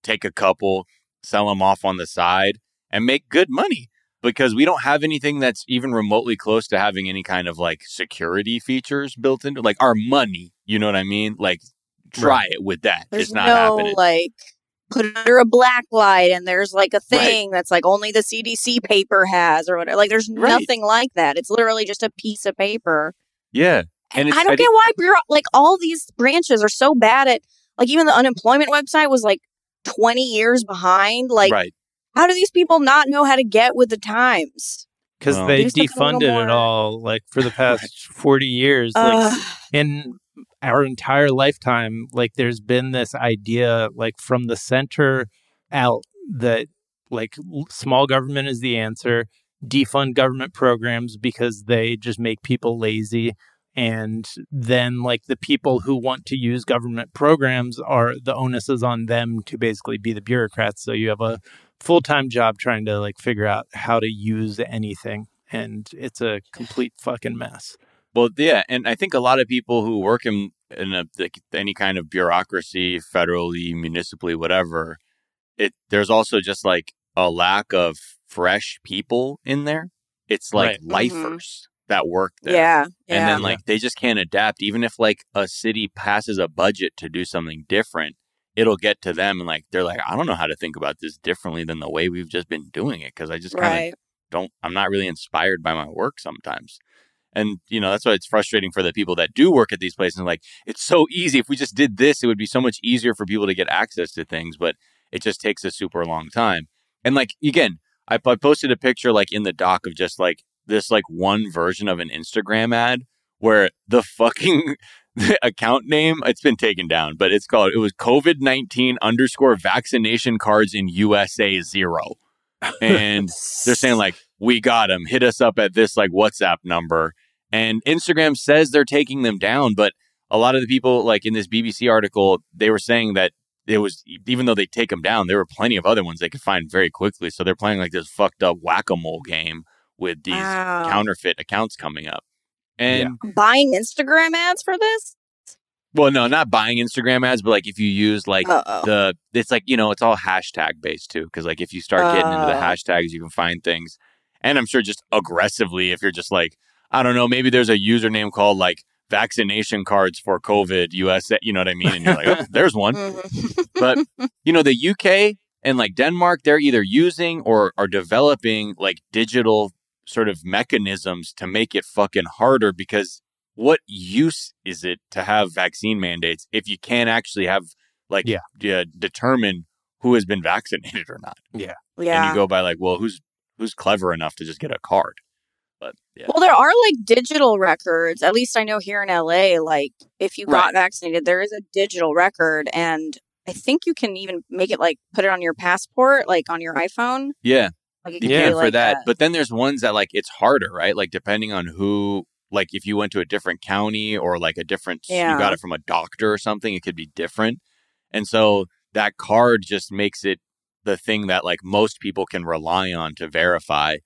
take a couple, sell them off on the side, and make good money because we don't have anything that's even remotely close to having any kind of like security features built into like our money. You know what I mean? Like try it with that. There's it's not no happening. like put under a black light and there's like a thing that's like only the CDC paper has or whatever. Like there's Right. nothing like that. It's literally just a piece of paper. yeah. And And it's- I don't I get why bureau- like all these branches are so bad at like even the unemployment website was like 20 years behind. Like right. how do these people not know how to get with the times? because Well- they Use something a little defunded it all like for the past 40 years like Ugh. in our entire lifetime like there's been this idea like from the center out that like small government is the answer defund government programs because they just make people lazy and then like the people who want to use government programs are the onus is on them to basically be the bureaucrats. So you have a full-time job trying to like figure out how to use anything and it's a complete fucking mess Well, yeah, and I think a lot of people who work in in a, like, any kind of bureaucracy, federally, municipally, whatever, it there's also just like a lack of fresh people in there. It's like Right. Mm-hmm. lifers that work there. yeah. Yeah. And then like they just can't adapt. Even if like a city passes a budget to do something different, it'll get to them and like they're like, I don't know how to think about this differently than the way we've just been doing it because I just kind of right. don't I'm not really inspired by my work sometimes. And you know, that's why it's frustrating for the people that do work at these places. Like, it's so easy. If we just did this, it would be so much easier for people to get access to things, but it just takes a super long time. And like again, I, I posted a picture like in the doc of just like this like one version of an Instagram ad where the fucking account name. It's been taken down, but it's called. It was COVID nineteen underscore vaccination cards in USA zero, and they're saying like we got them. Hit us up at this like WhatsApp number, and Instagram says they're taking them down, but a lot of the people like in this BBC article, they were saying that it was even though they take them down, there were plenty of other ones they could find very quickly. So they're playing like this fucked up whack a mole game with these Wow. counterfeit accounts coming up. And Buying Instagram ads for this? well, no, not buying Instagram ads, but like if you use like Uh-oh. the, it's like you know, it's all hashtag based too. Because like if you start getting into the Oh. hashtags, you can find things. And I'm sure just aggressively, if you're just like, I don't know, maybe there's a username called like vaccination cards for COVID USA. You know what I mean? And you're like, oh, there's one. Mhm. But you know, the UK and like Denmark, they're either using or are developing like digital sort of mechanisms to make it fucking harder because what use is it to have vaccine mandates if you can't actually have like Yeah. yeah determine who has been vaccinated or not? Yeah. Yeah. And you go by like, well, who's who's clever enough to just get a card? But yeah. Well, there are like digital records. At least I know here in LA, like if you got vaccinated, there is a digital record. And I think you can even make it like put it on your passport, like on your iPhone. yeah. Like You Yeah, for like that. a- But then there's ones that like it's harder, right? Like depending on who like if you went to a different county or like a different Yeah. you got it from a doctor or something, it could be different. And so that card just makes it the thing that like most people can rely on to verify.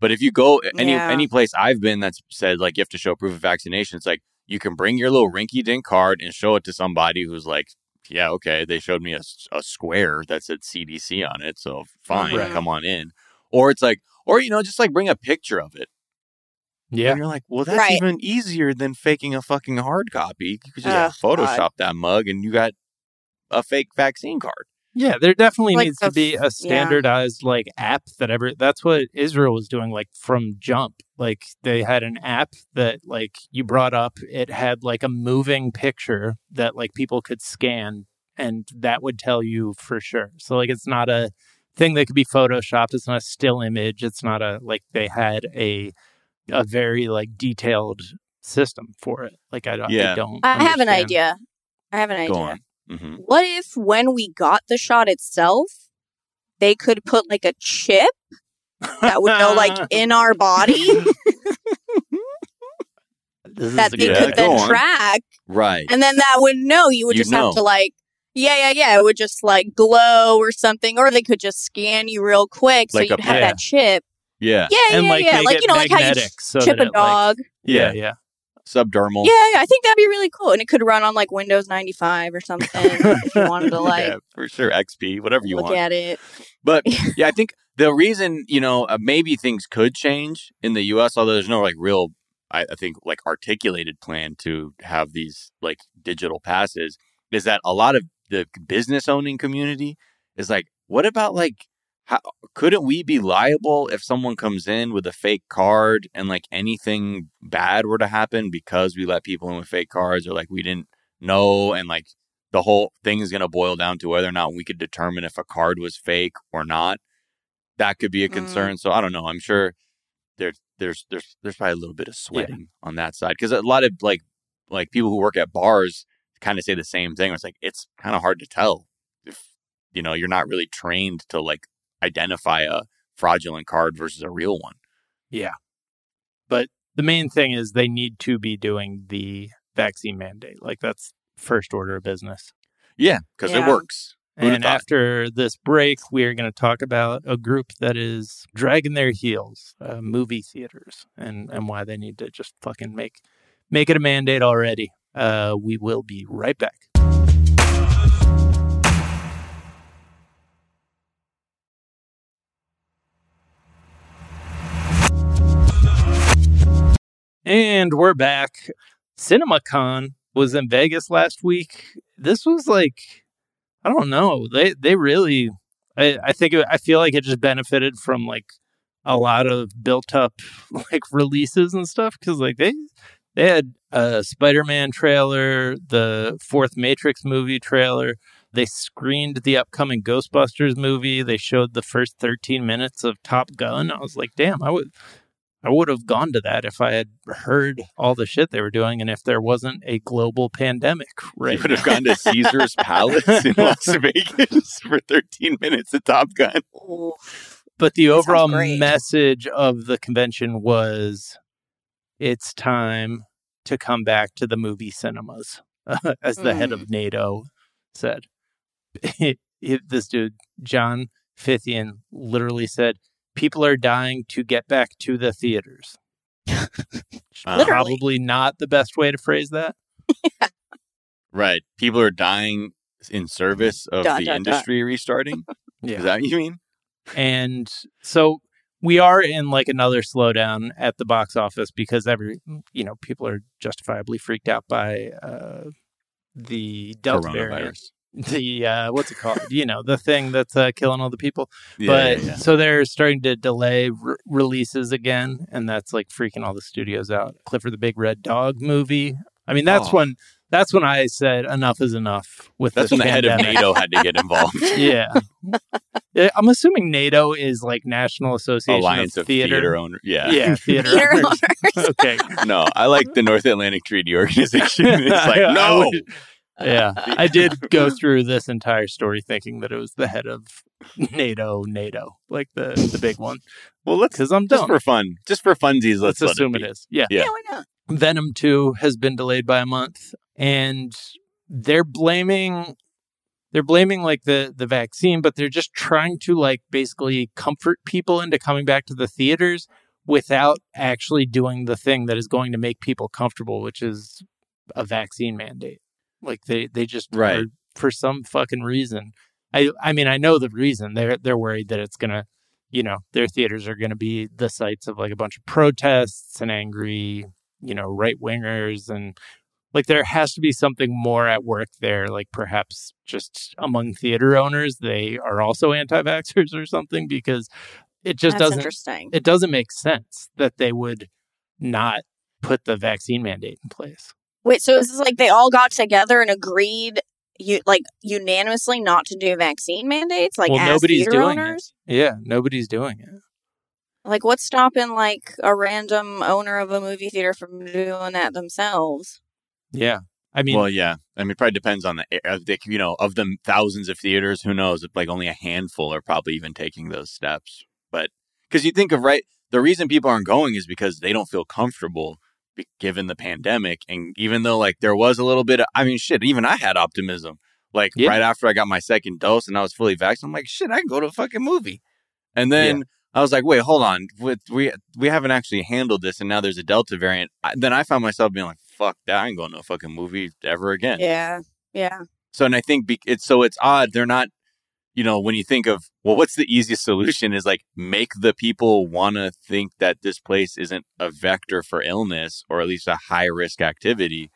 But if you go any Yeah. any place I've been that's said like you have to show proof of vaccination, it's like you can bring your little rinky dink card and show it to somebody who's like, yeah, okay, they showed me a, a square that said CDC on it, so fine, Right. come on in. Or it's like, or you know, just like bring a picture of it. Yeah. And you're like, well, that's Right. even easier than faking a fucking hard copy. You could just Ugh, Photoshop that mug and you got a fake vaccine card. Yeah, there definitely Like needs the to be f- a yeah. standardized like app that ever that's what Israel was doing like from jump. Like they had an app that like you brought up, it had like a moving picture that like people could scan and that would tell you for sure. So like it's not a thing that could be photoshopped, it's not a still image, it's not a like they had a a very like detailed system for it. Like I don't Yeah. I don't I have an idea. I have an Go idea. on. Hmm What if when we got the shot itself, they could put like a chip that would go like in our body This that is they could then on. track Right. and then that would know you would You'd just know. have to like yeah yeah yeah it would just like glow or something or they could just scan you real quick so Like a you'd have pet. that chip yeah. yeah and yeah like yeah like you know like how you magnetic so chip a it, like- dog yeah, Yeah. Subdermal. yeah, yeah i think that'd be really cool and it could run on like windows 95 or something if you wanted to like yeah, for sure. XP, whatever you look want. Look at it But yeah, I think the reason, you know, uh, maybe things could change in the US, although there's no like real, I, I think, like articulated plan to have these like digital passes, is that a lot of the business owning community is like, what about like, how, couldn't we be liable if someone comes in with a fake card and like anything bad were to happen because we let people in with fake cards or like we didn't know and like the whole thing is going to boil down to whether or not we could determine if a card was fake or not. That could be a Mm. concern. So I don't know. I'm sure there's there's there's there's probably a little bit of sweating on that side because a lot of like like people who work at bars kind of say the same thing. It's like it's kind of hard to tell if you know you're not really trained to like identify a fraudulent card versus a real one. Yeah. But the main thing is they need to be doing the vaccine mandate. Like that's first order of business. Yeah, because Yeah. it works. Who'da And after this break, we are going to talk about a group that is dragging their heels, uh, movie theaters, and, and why they need to just fucking make make it a mandate already. Uh, we will be right back. And we're back. CinemaCon was in Vegas last week. This was like, I don't know. They they really, I, I think it, I feel like it just benefited from like a lot of built up like releases and stuff because like they they had a Spider-Man trailer, the fourth Matrix movie trailer. They screened the upcoming Ghostbusters movie. They showed the first 13 minutes of Top Gun. I was like, damn, I would I would have gone to that if I had heard all the shit they were doing and if there wasn't a global pandemic. Right. You would have gone to Caesar's Palace in Las Vegas for 13 minutes at Top Gun. But the That overall message of the convention was it's time to come back to the movie cinemas, as the head Mm. of NATO said. this dude, John Fithian, literally said, People are dying to get back to the theaters. Uh, Probably not the best way to phrase that. Right. People are dying in service of Dun, the dun, dun. industry restarting. Is that what you mean? And so we are in like another slowdown at the box office because every, you know, people are justifiably freaked out by uh, the Delta variant. Coronavirus. The, uh, what's it called? you know, the thing that's uh, killing all the people. Yeah, but yeah, yeah. so they're starting to delay re- releases again. And that's like freaking all the studios out. Clifford the Big Red Dog movie. I mean, that's Oh. when. That's when I said enough is enough with That's when the head of. NATO had to get involved. yeah. Yeah, I'm assuming NATO is like National Association Alliance of of theater, Theater. owner. Yeah. Yeah, theater. Theater owners. owners. okay. No, I like the North Atlantic Treaty Organization. It's I- like, I no. Would- yeah, I did go through this entire story thinking that it was the head of NATO, NATO, like the the big one, Well, let's because I'm just dumb. for fun, just for funsies, let's, Let's assume it, it be. is. Yeah. Yeah. Yeah, why not? Venom 2 has been delayed by a month and they're blaming they're blaming like the the vaccine but they're just trying to like basically comfort people into coming back to the theaters without actually doing the thing that is going to make people comfortable which is a vaccine mandate like they they just Right. are- for some fucking reason i i mean i know the reason they're they're worried that it's going to you know their theaters are going to be the sites of like a bunch of protests and angry you know right wingers and like there has to be something more at work there like perhaps just among theater owners they are also anti-vaxxers or something because it just That's doesn't interesting. it doesn't make sense that they would not put the vaccine mandate in place Wait, so is this like they all got together and agreed, you like unanimously not to do vaccine mandates? Like, well as nobody's doing owners? it yeah nobody's doing it Like, what's stopping like a random owner of a movie theater from doing that themselves? yeah i mean well, yeah. I mean, it probably depends on the, the, you know, of the thousands of theaters. Who knows? Like only a handful are probably even taking those steps. But because you think of right, the reason people aren't going is because they don't feel comfortable be- given the pandemic. And even though like there was a little bit of, I mean, shit, even I had optimism. Like Yeah. right after I got my second dose and I was fully vaccinated, I'm like, shit, I can go to a fucking movie. And then I was like, wait, hold on, With- we we haven't actually handled this, and now there's a Delta variant. I, then I found myself being like, fuck that, I ain't going to a fucking movie ever again. Yeah, yeah. So, and I think be- it's so it's odd. They're not, you know, when you think of, well, what's the easiest solution is like make the people want to think that this place isn't a vector for illness or at least a high risk activity,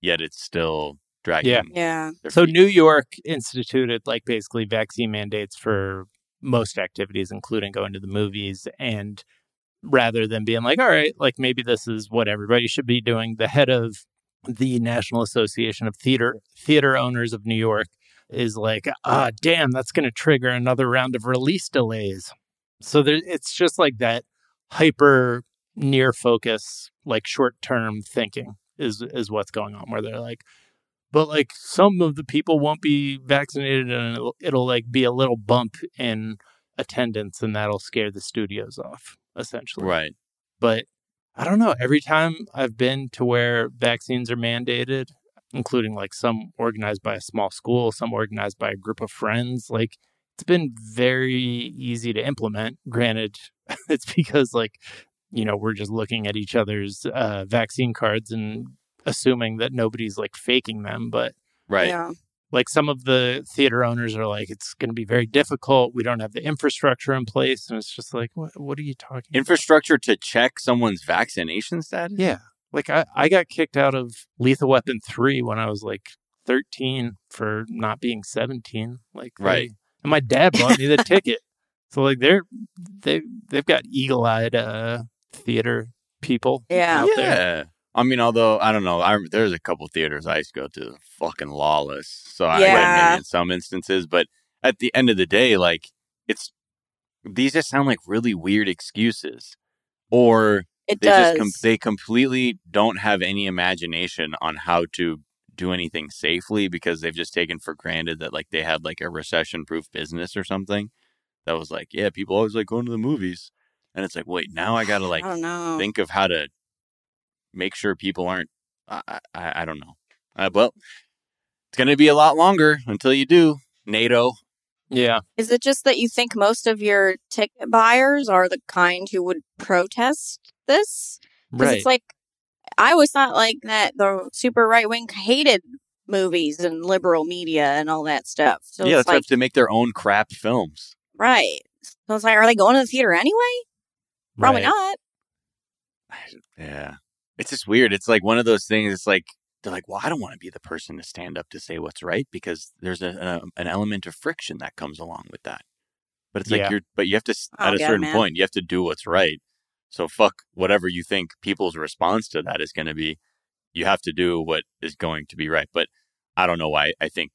yet it's still dragging. Yeah. Yeah. So feet. New York instituted like basically vaccine mandates for most activities, including going to the movies. And rather than being like, all right, like maybe this is what everybody should be doing, the head of the National Association of Theater Theater Owners of New York is like, ah, damn, that's going to trigger another round of release delays. So there, it's just like that hyper near focus, like short term thinking is is what's going on, where they're like, but like some of the people won't be vaccinated and it'll, it'll like be a little bump in attendance and that'll scare the studios off essentially right. but i don't know every time i've been to where vaccines are mandated including like some organized by a small school some organized by a group of friends like it's been very easy to implement granted it's because like you know we're just looking at each other's uh, vaccine cards and assuming that nobody's like faking them but Right. Yeah. like some of the theater owners are like it's going to be very difficult we don't have the infrastructure in place and it's just like what what are you talking about? Infrastructure to check someone's vaccination status. yeah like I, I got kicked out of lethal weapon 3 when i was like 13 for not being 17 like they- Right. and my dad bought me the ticket so like they're they they've got eagle-eyed uh theater people Yeah. out there Yeah. I mean, although I don't know, I, there's a couple theaters I used to go to, fucking lawless. So I Yeah. get maybe in some instances, but at the end of the day, like it's these just sound like really weird excuses. or It they does. just com- they completely don't have any imagination on how to do anything safely because they've just taken for granted that like they had like a recession proof business or something that was like yeah people always like going to the movies. And it's like wait now i gotta like I think of how to make sure people aren't i i, I don't know. Uh, well it's gonna be a lot longer until you do nato. Yeah. Is it just that you think most of your ticket buyers are the kind who would protest this? Because Right. it's like I always thought like that the super right wing hated movies and liberal media and all that stuff. So yeah it's that's like to make their own crap films right. So it's like, are they going to the theater anyway? Probably Right. not. Yeah. It's just weird. It's like one of those things. It's like, they're like, well, I don't want to be the person to stand up to say what's right because there's a, a um, an element of friction that comes along with that. But it's like Yeah. you're, but you have to, Oh, at a certain man. point, you have to do what's right. So fuck whatever you think people's response to that is going to be. You have to do what is going to be right. But I don't know why. I think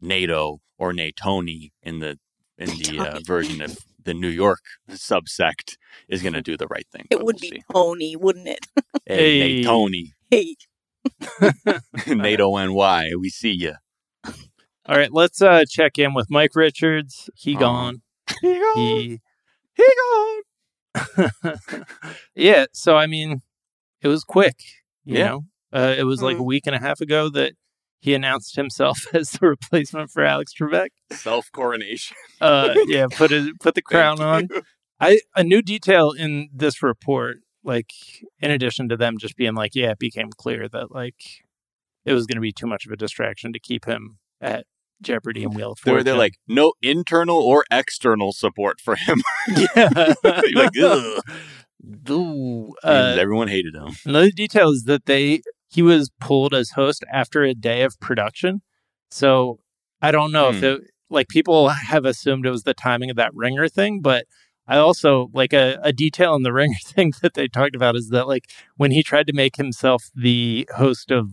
NATO or Natoni in the in the uh, version of the New York subsect is going to do the right thing. It would we'll be see. pony, wouldn't it? Hey, Hey. Natoni. Hey, NATO NY, we see you. All right, let's uh check in with Mike Richards. He Uh-huh. gone. He he gone. Yeah, so I mean, it was quick, you Yeah. know. Uh, it was like Mhm. a week and a half ago that he announced himself as the replacement for Alex Trebek. Self coronation. Uh, yeah, put it put the crown on. I a new detail in this report, like in addition to them just being like, yeah, it became clear that like it was going to be too much of a distraction to keep him at Jeopardy and Wheel of They're, Fortune. they're like, no internal or external support for him. yeah, like, ugh. Ooh, uh, everyone hated him. Another detail is that they he was pulled as host after a day of production. So I don't know if Hmm. it like people have assumed it was the timing of that ringer thing, but I also like a, a detail in the ringer thing that they talked about is that like when he tried to make himself the host of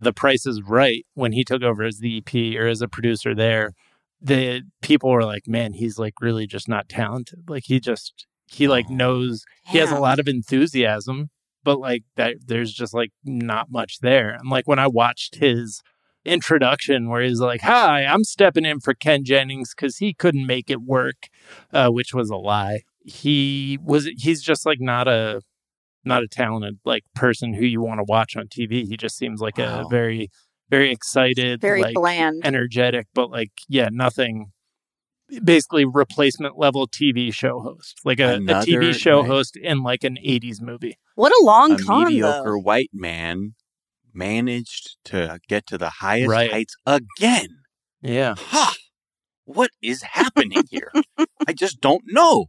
The Price is Right when he took over as the EP or as a producer there, the people were like, Man, he's like really just not talented. Like he just he like Oh. knows he has a lot of enthusiasm but like that there's just like not much there and like when i watched his introduction where he's like hi i'm stepping in for ken jennings because he couldn't make it work uh, which was a lie he was he's just like not a not a talented like person who you want to watch on tv he just seems like Wow. a very very excited very like bland. energetic but like yeah nothing basically replacement level tv show host like a, a tv show right. host in like an 80s movie What a long A con, mediocre though. white man managed to get to the highest Right. heights again. yeah Ha! What is happening here? I just don't know.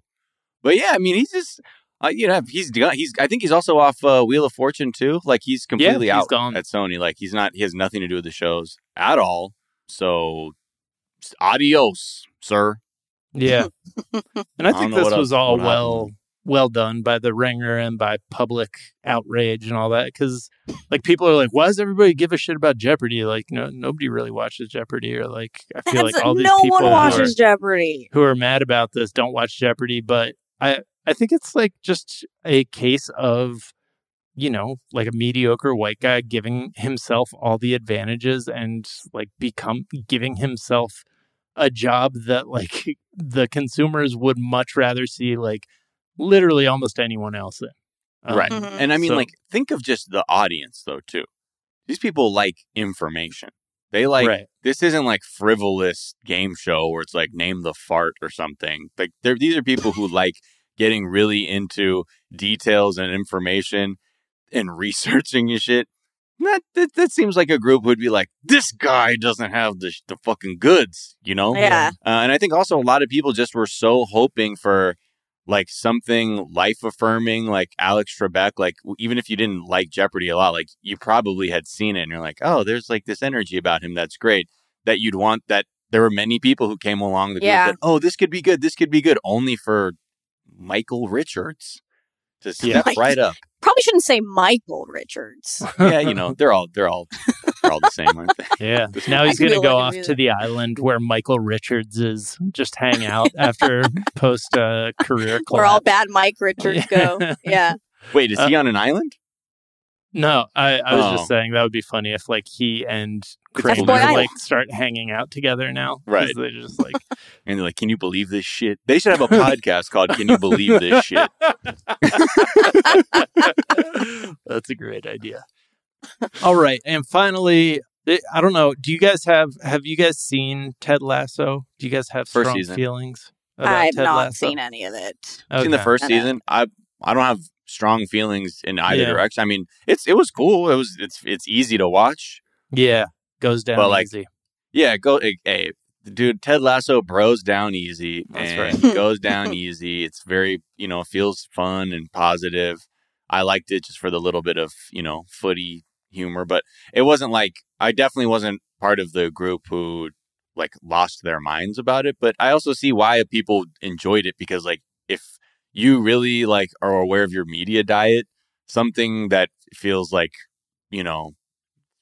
But yeah, I mean, he's just, uh, you know, he's done- he's. I think he's also off uh, Wheel of Fortune too. Like he's completely he's out gone. at Sony. Like he's not. He has nothing to do with the shows at all. So, adios, sir. Yeah. and I I think don't this was else- all well happened. well done by the ringer and by public outrage and all that because like people are like why does everybody give a shit about jeopardy like no nobody really watches jeopardy or like i feel That's- like all these no people one who watches are, Jeopardy. who are mad about this don't watch jeopardy but i i think it's like just a case of you know like a mediocre white guy giving himself all the advantages and like become giving himself a job that like the consumers would much rather see like literally almost anyone else in. Um, Right. Mhm. And I mean, So- like, think of just the audience though too. These people like information. They like right. this isn't like frivolous game show where it's like name the fart or something. Like they're these are people who like getting really into details and information and researching and shit. That, that that seems like a group who'd be like, this guy doesn't have the the fucking goods, you know? Yeah. Uh, and I think also a lot of people just were so hoping for like something life affirming, like Alex Trebek. Like even if you didn't like Jeopardy a lot, like you probably had seen it, and you're like, oh, there's like this energy about him that's great. That you'd want. That there were many people who came along the group Yeah. that, oh, this could be good. This could be good. Only for Michael Richards to Yeah. step right up. Probably shouldn't say Michael Richards. yeah, you know, they're all they're all they're all the same, aren't they? Yeah. Now he's going to go like off a to the island where Michael Richards is, just hang out after post uh, career Where all bad Mike Richards go. Yeah. Wait, is he on an island? No, I, I was Oh. just saying that would be funny if like he and That's Kramer like start hanging out together now. Right. They're just like And they're like, "Can you believe this shit?" They should have a podcast called "Can You Believe This Shit." That's a great idea. All right, and finally, eh, I don't know. Do you guys have have you guys seen Ted Lasso? Do you guys have First strong season. feelings? about I've Ted not Lasso? seen any of it. Seen the first I season, I I don't have strong feelings in either Yeah. direction. I mean, it's it was cool. It was it's it's easy to watch. Yeah, goes down But, like, easy. Yeah, go eh, hey, dude. Ted Lasso bros down easy That's and right. goes down easy. It's very you know feels fun and positive. I liked it just for the little bit of you know footy humor, but it wasn't like I definitely wasn't part of the group who like lost their minds about it. But I also see why people enjoyed it because like if you really like are aware of your media diet, something that feels like you know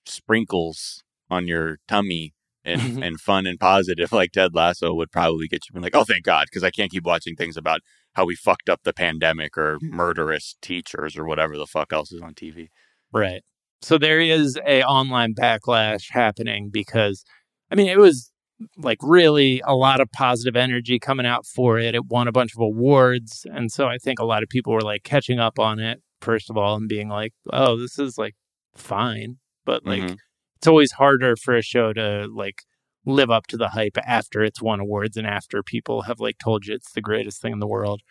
sprinkles on your tummy and, mm-hmm. and fun and positive like Ted Lasso would probably get you being like, oh, thank God, because I can't keep watching things about how we fucked up the pandemic or mm-hmm. murderous teachers or whatever the fuck else is on TV. Right. So there is a online backlash happening because I mean it was like really a lot of positive energy coming out for it. It won a bunch of awards and so I think a lot of people were like catching up on it first of all and being like, "Oh, this is like fine." But like Mhm. it's always harder for a show to like live up to the hype after it's won awards and after people have like told you it's the greatest thing in the world.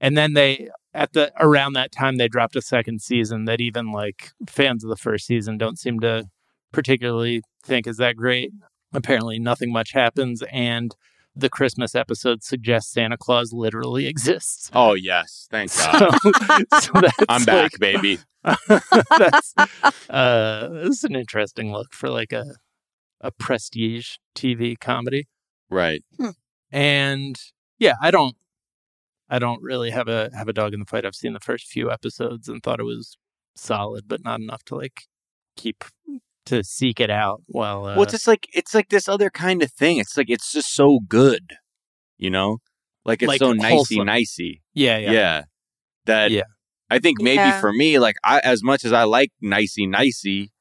And then they at the around that time they dropped a second season that even like fans of the first season don't seem to particularly think is that great. Apparently nothing much happens and the Christmas episode suggests Santa Claus literally exists. Oh, yes. Thank So, God. so that's I'm back, baby. that's uh this is an interesting look for like a a prestige TV comedy. Right. And yeah, I don't I don't really have a have a dog in the fight. I've seen the first few episodes and thought it was solid, but not enough to like keep to seek it out while uh, well, it's just like, it's like this other kind of thing. It's like, it's just so good, you know? Like, it's Like so nicey nicey yeah, Yeah. yeah. That Yeah. I think maybe Yeah. for me, like, I, as much as I like nicey nicey,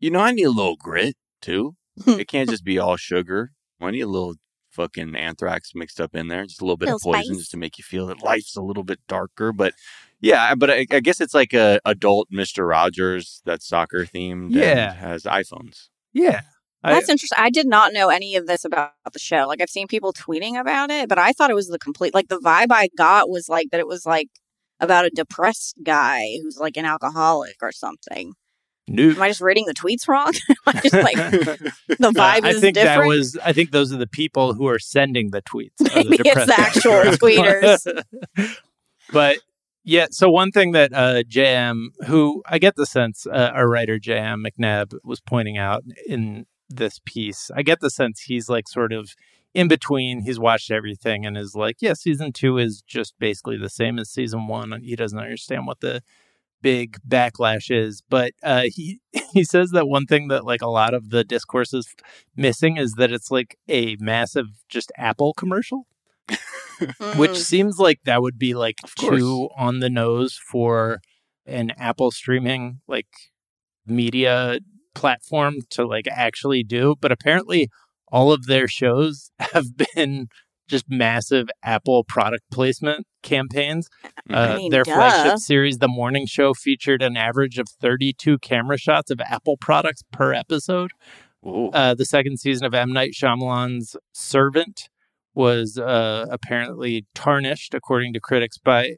you know, I need a little grit too. it can't just be all sugar. I need a little fucking anthrax mixed up in there, just a little bit of Little poison, spice. just to make you feel that life's a little bit darker. But yeah, but I, I guess it's like a adult Mister Rogers that's soccer themed. Yeah. and has iPhones. Yeah. I- That's interesting. I did not know any of this about the show. Like I've seen people tweeting about it, but I thought it was the complete like the vibe I got was like that it was like about a depressed guy who's like an alcoholic or something. New. Am I just reading the tweets wrong? Am I just like the vibe I is think different. that was. I think those are the people who are sending the tweets. are the Maybe it's depressed the guys. actual but yeah, so one thing that uh, JM, who I get the sense uh, our writer JM McNabb was pointing out in this piece, I get the sense he's like sort of in between. He's watched everything and is like, yeah, season two is just basically the same as season one. He doesn't understand what the big backlashes, but uh he he says that one thing that like a lot of the discourse is missing is that it's like a massive just apple commercial which Mm. seems like that would be like too on the nose for an apple streaming like media platform to like actually do but apparently all of their shows have been just massive apple product placement campaigns Mm-hmm. uh, I mean, their duh. flagship series, The Morning Show, featured an average of 32 camera shots of Apple products per episode. Uh, the second season of M. Night Shyamalan's Servant was uh, apparently tarnished, according to critics, by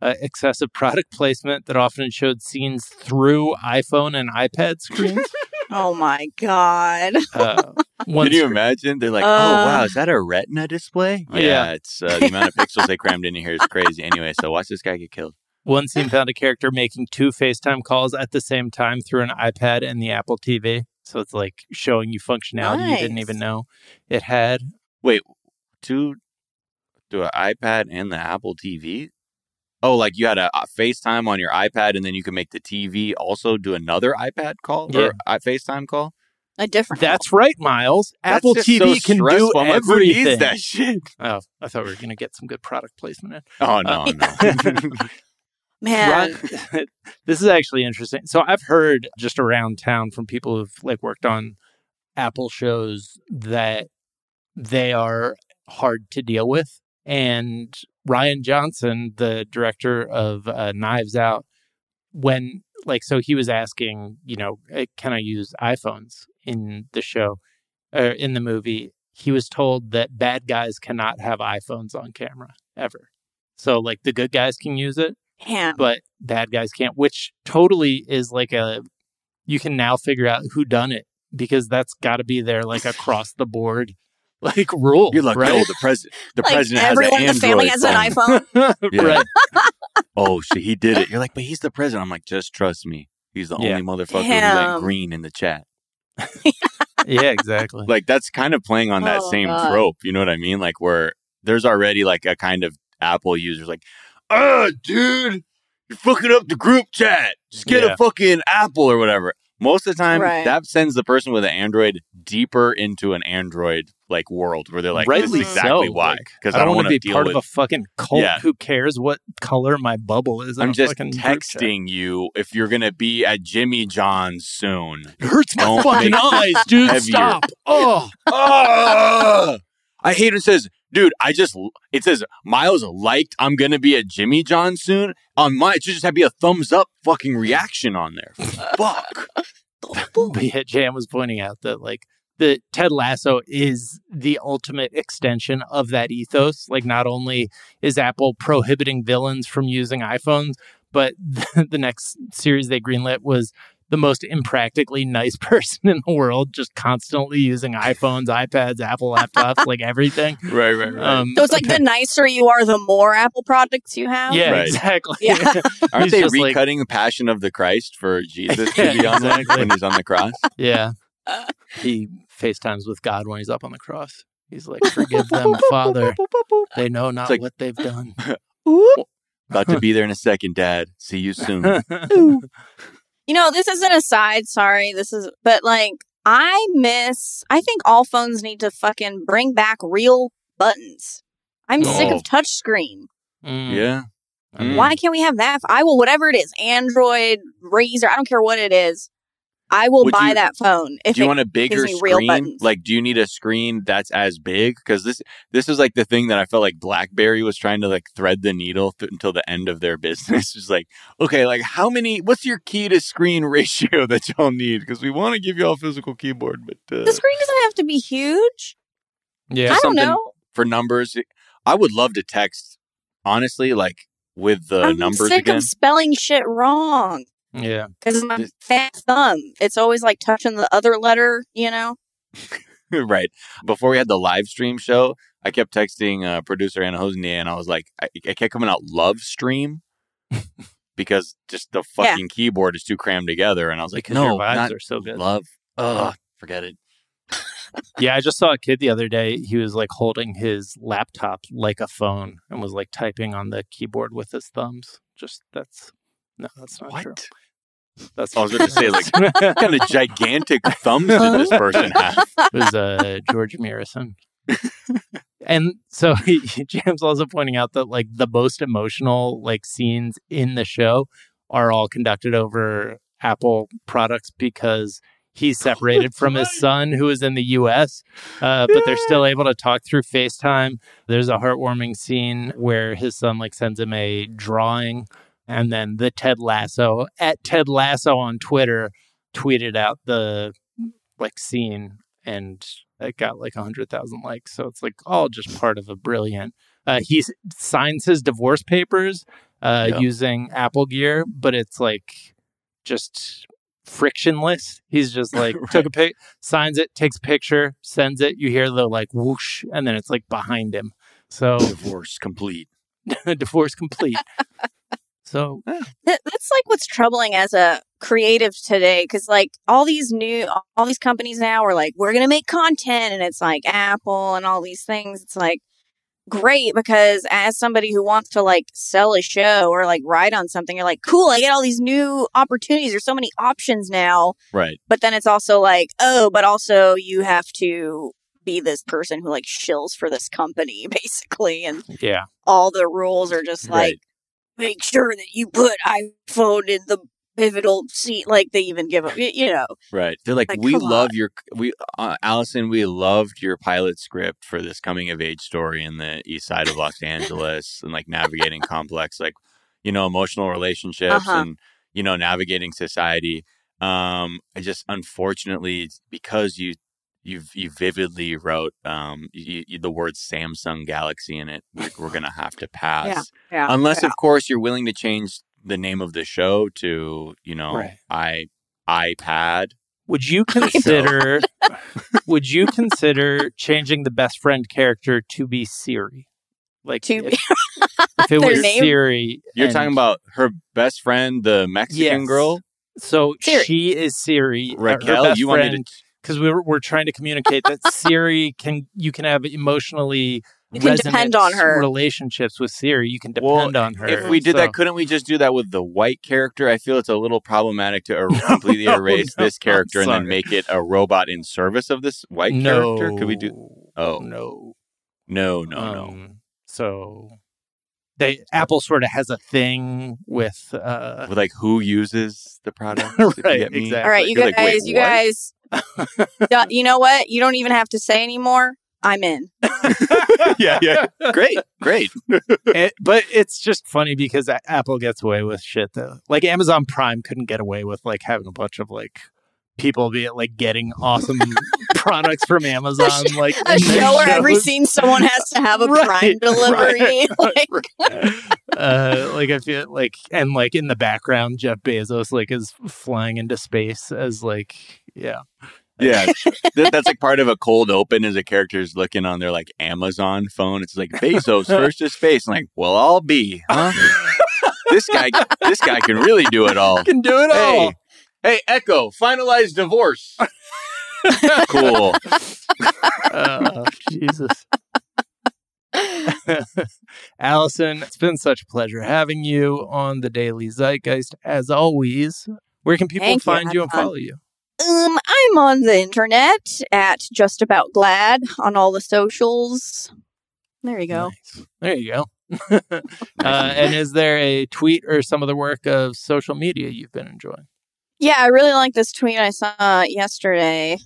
uh, excessive product placement that often showed scenes through iPhone and iPad screens. Oh my god. Uh, Can you imagine? They're like, oh, Uh, wow, is that a retina display? Yeah. Yeah, it's uh, the amount of pixels they crammed into here is crazy. Anyway, so watch this guy get killed. One scene found a character making two FaceTime calls at the same time through an iPad and the Apple TV. So it's like showing you functionality you didn't even know it had. Wait, Two, to an iPad and the Apple TV. Oh, like you had a, a FaceTime on your iPad, and then you can make the TV also do another iPad call Yeah. or a FaceTime call. A different That's right, Miles. That's Apple TV so can do. I'm like, everything. that shit? Oh, I thought we were going to get some good product placement in. Oh no, Uh, no. Man, Ron- this is actually interesting. So I've heard just around town from people who've like worked on Apple shows that they are hard to deal with. And Rian Johnson, the director of uh, Knives Out, when like so he was asking, you know, "Eh, can I use iPhones in the show or in the movie? He was told that bad guys cannot have iPhones on camera ever. So like the good guys can use it, damn. but bad guys can't, which totally is like a you can now figure out who done it because that's got to be there like across the board like rule. You're like, right? no, the president, the like president everyone in the family Android has an iPhone. Right. Oh shit, he did it. You're like, but he's the president. I'm like, just trust me. He's the Yeah. only motherfucker who went green in the chat. Yeah, exactly. Like that's kind of playing on that Oh, same God. trope. You know what I mean? Like where there's already like a kind of Apple users like, ah, dude, you're fucking up the group chat. Just get Yeah. a fucking Apple or whatever. Most of the time, Right. that sends the person with an Android deeper into an Android like world where they're like, Rightly this is exactly so. why. Like, Because I don't want to be part with of a fucking cult. Yeah. Who cares what color my bubble is? I'm just fucking group chat? texting you if you're gonna be at Jimmy John's soon. It hurts my fucking eyes, dude. heavier. Stop. Oh, Ah! I hate it says, dude, I just it says Miles liked I'm gonna be at Jimmy John soon. On my it should just have be a thumbs up fucking reaction on there. Fuck. but yeah, Jam was pointing out that like the Ted Lasso is the ultimate extension of that ethos. Like, not only is Apple prohibiting villains from using iPhones, but the, the next series they greenlit was the most impractically nice person in the world, just constantly using iPhones, iPads, Apple laptops, like everything. Right, right, right. Um, So it's like the nicer you are, the more Apple products you have. yeah, Right. exactly. Yeah. Aren't they just like- recutting the Passion of the Christ for Jesus to be on there Exactly. when he's on the cross? Yeah. He FaceTimes with God when he's up on the cross. He's like, Forgive them, Father. They know not like- what they've done. About to be there in a second, Dad. See you soon. You know, this is an aside. Sorry, this is, but like, I miss. I think all phones need to fucking bring back real buttons. I'm sick Oh. of touchscreen. Mm. Yeah. I mean, Why can't we have that? I will, whatever it is, Android, Razer, I don't care what it is. I will Would buy you- that phone. If do you it- want a bigger screen? Like, do you need a screen that's as big? Because this this is like the thing that I felt like BlackBerry was trying to like thread the needle th- until the end of their business. It's like, okay, like how many? What's your key to screen ratio that y'all need? Because we want to give y'all a physical keyboard, but uh, the screen doesn't have to be huge. Yeah. I don't know. for numbers, I would love to text. Honestly, like with the I'm numbers sick again. of spelling shit wrong Yeah. because my fat thumb. It's always like touching the other letter. You know. right. Before we had the live stream show, I kept texting uh, producer Anna Hosnier, and I was like, I, I kept coming out love stream because just the Yeah. fucking keyboard is too crammed together. And I was like, no, your vibes not are so good. love. Ugh, forget it. Yeah, I just saw a kid the other day. He was like holding his laptop like a phone and was like typing on the keyboard with his thumbs. Just that's no, that's not true. What? That's I was going to say, like, What kind of gigantic thumbs did this person have? it was uh, Gheorghe Muresan. and so he, James also pointing out that like the most emotional like scenes in the show are all conducted over Apple products because he's separated from his son who is in the US, uh, but they're still able to talk through FaceTime. There's a heartwarming scene where his son like sends him a drawing and then the Ted Lasso at Ted Lasso on Twitter tweeted out the like scene and it got like a hundred thousand likes. So it's like all just part of a brilliant. Uh, he signs his divorce papers uh, Yeah. using Apple Gear, but it's like just frictionless. He's just like took a pic, signs it, takes a picture, sends it. You hear the like whoosh, and then it's like behind him. So Divorce complete. divorce complete. So Th- that's like what's troubling as a creative today because like all these new all these companies now are like we're gonna make content and it's like apple and all these things. It's like great because as somebody who wants to like sell a show or like write on something you're like cool i get all these new opportunities. There's so many options now. Right. but then it's also like oh but also you have to be this person who like shills for this company basically and yeah, all the rules are just like Right. Make sure that you put iPhone in the pivotal seat. Like they even give y- you know, Right. They're like, Like, we love your we uh, Alison. We loved your pilot script for this coming of age story in the east side of Los Angeles and like navigating complex, like you know, emotional relationships Uh-huh. and you know, navigating society. Um, I just unfortunately it's because you you you vividly wrote um you, you, the word Samsung Galaxy in it. We're, we're gonna have to pass yeah. unless of course you're willing to change the name of the show to you know Right. i ipad Would you consider would you consider changing the best friend character to be Siri? Like To if, be- if it was name? Siri. you're and- talking about her best friend the mexican Yes. girl so Siri. she is Siri. uh, her raquel best you wanted friend, to because we were, we're trying to communicate that Siri can you can have emotionally You can depend on her. relationships with Siri. You can Well, depend on her. if we did So- that couldn't we just do that with the white character i feel it's a little problematic to er- completely no, erase no, this character and then make it a robot in service of this white no, character could we do Oh. no, no no no Um, So they Apple sort of has a thing with uh with like who uses the product Right, exactly. All right, you You're guys, like, you what?" guys, Yeah, you know what? You don't even have to say anymore. I'm in. yeah yeah great great it- but it's just funny because Apple gets away with shit though. Like Amazon Prime couldn't get away with like having a bunch of like people be like getting awesome products from Amazon like A show where every scene someone has to have a Right, prime delivery. right, like, uh, like I feel like and like in the background Jeff Bezos like is flying into space as like yeah Yeah, that, that's like part of a cold open as a character's looking on their like Amazon phone. It's like Bezos first to space. I'm like, well, I'll be, huh? this guy, this guy can really do it all. can do it Hey, hey, Echo, finalize divorce. cool. Oh, Jesus. Alison, it's been such a pleasure having you on the Daily Zeitgeist. As always, where can people Thank find Had you and fun. follow you? um, I'm on the internet at just about glad on all the socials. There you go. Nice. There you go. uh, and is there a tweet or some other work of social media you've been enjoying? Yeah, I really like this tweet I saw yesterday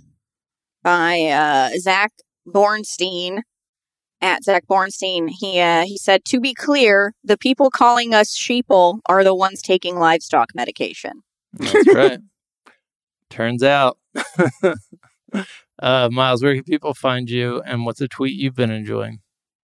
by uh, Zach Bornstein at Zach Bornstein. He uh, he said, "To be clear, the people calling us sheeple are the ones taking livestock medication." That's right. Turns out. uh, Miles, where can people find you and what's a tweet you've been enjoying?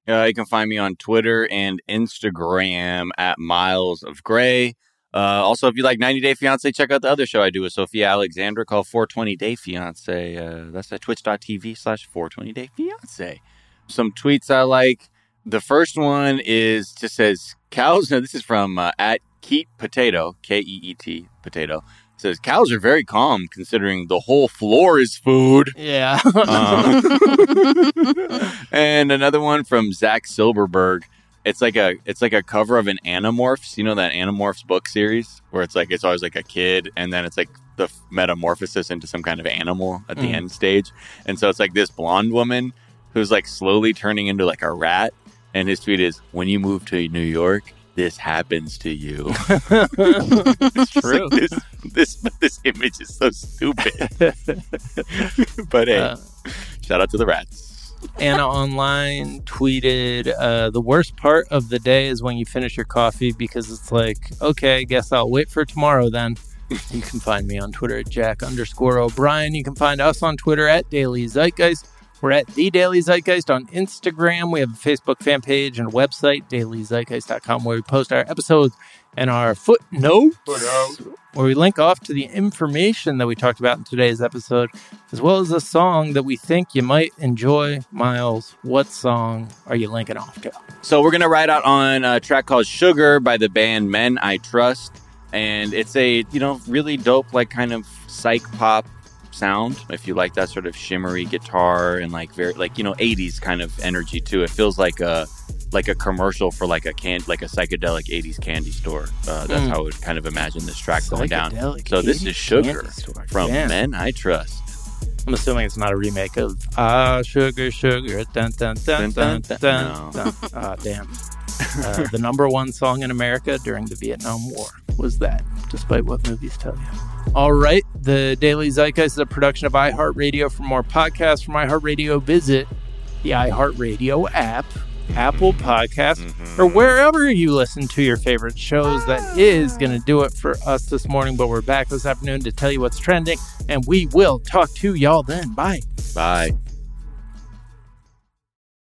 Uh, you can find me on Twitter and Instagram at Miles of Gray. Uh, also, if you like 90 Day Fiance, check out the other show I do with Sophia Alexandra called 420 Day Fiance. Uh, that's at twitch.tv slash 420 Day Fiance. Some tweets I like. The first one is just says cows. No, this is from uh, at Keet Potato, K E E T Potato. It says cows are very calm considering the whole floor is food. Yeah. Uh, and another one from Zach Silberberg. It's like a it's like a cover of an Animorphs. You know that Animorphs book series where it's like it's always like a kid, and then it's like the metamorphosis into some kind of animal at the Mm. end stage. And so it's like this blonde woman who's like slowly turning into like a rat. And his tweet is, "When you move to New York, this happens to you." it's It's like, true. this this this image is so stupid. but hey, Uh, shout out to the rats. Anna Online tweeted, uh, the worst part of the day is when you finish your coffee because it's like, okay, guess I'll wait for tomorrow then. You can find me on Twitter at Jack underscore O'Brien. You can find us on Twitter at Daily Zeitgeist. We're at The Daily Zeitgeist on Instagram. We have a Facebook fan page and website, dailyzeitgeist.com, where we post our episodes and our footnotes, where we link off to the information that we talked about in today's episode, as well as a song that we think you might enjoy. Miles, what song are you linking off to? So we're gonna ride out on a track called "Sugar" by the band Men I Trust, and it's a you know really dope like kind of psych pop sound. If you like that sort of shimmery guitar and like very like you know '80s kind of energy too, it feels like a like a commercial for like a can like a psychedelic '80s candy store. Uh, that's Mm. how I would kind of imagine this track going down. So this is "Sugar" from Damn. Men I Trust. I'm assuming it's not a remake of Ah Sugar Sugar dun dun dun dun Dun, dun dun, dun. dun. dun. Ah damn. Uh, the number one song in America during the Vietnam War was that, despite what movies tell you. All right. The Daily Zeitgeist is a production of iHeartRadio. For more podcasts from iHeartRadio, visit the iHeartRadio app, Apple Podcasts, or mm-hmm. wherever you listen to your favorite shows. That ah. is going to do it for us this morning, but we're back this afternoon to tell you what's trending, and we will talk to y'all then. Bye. Bye.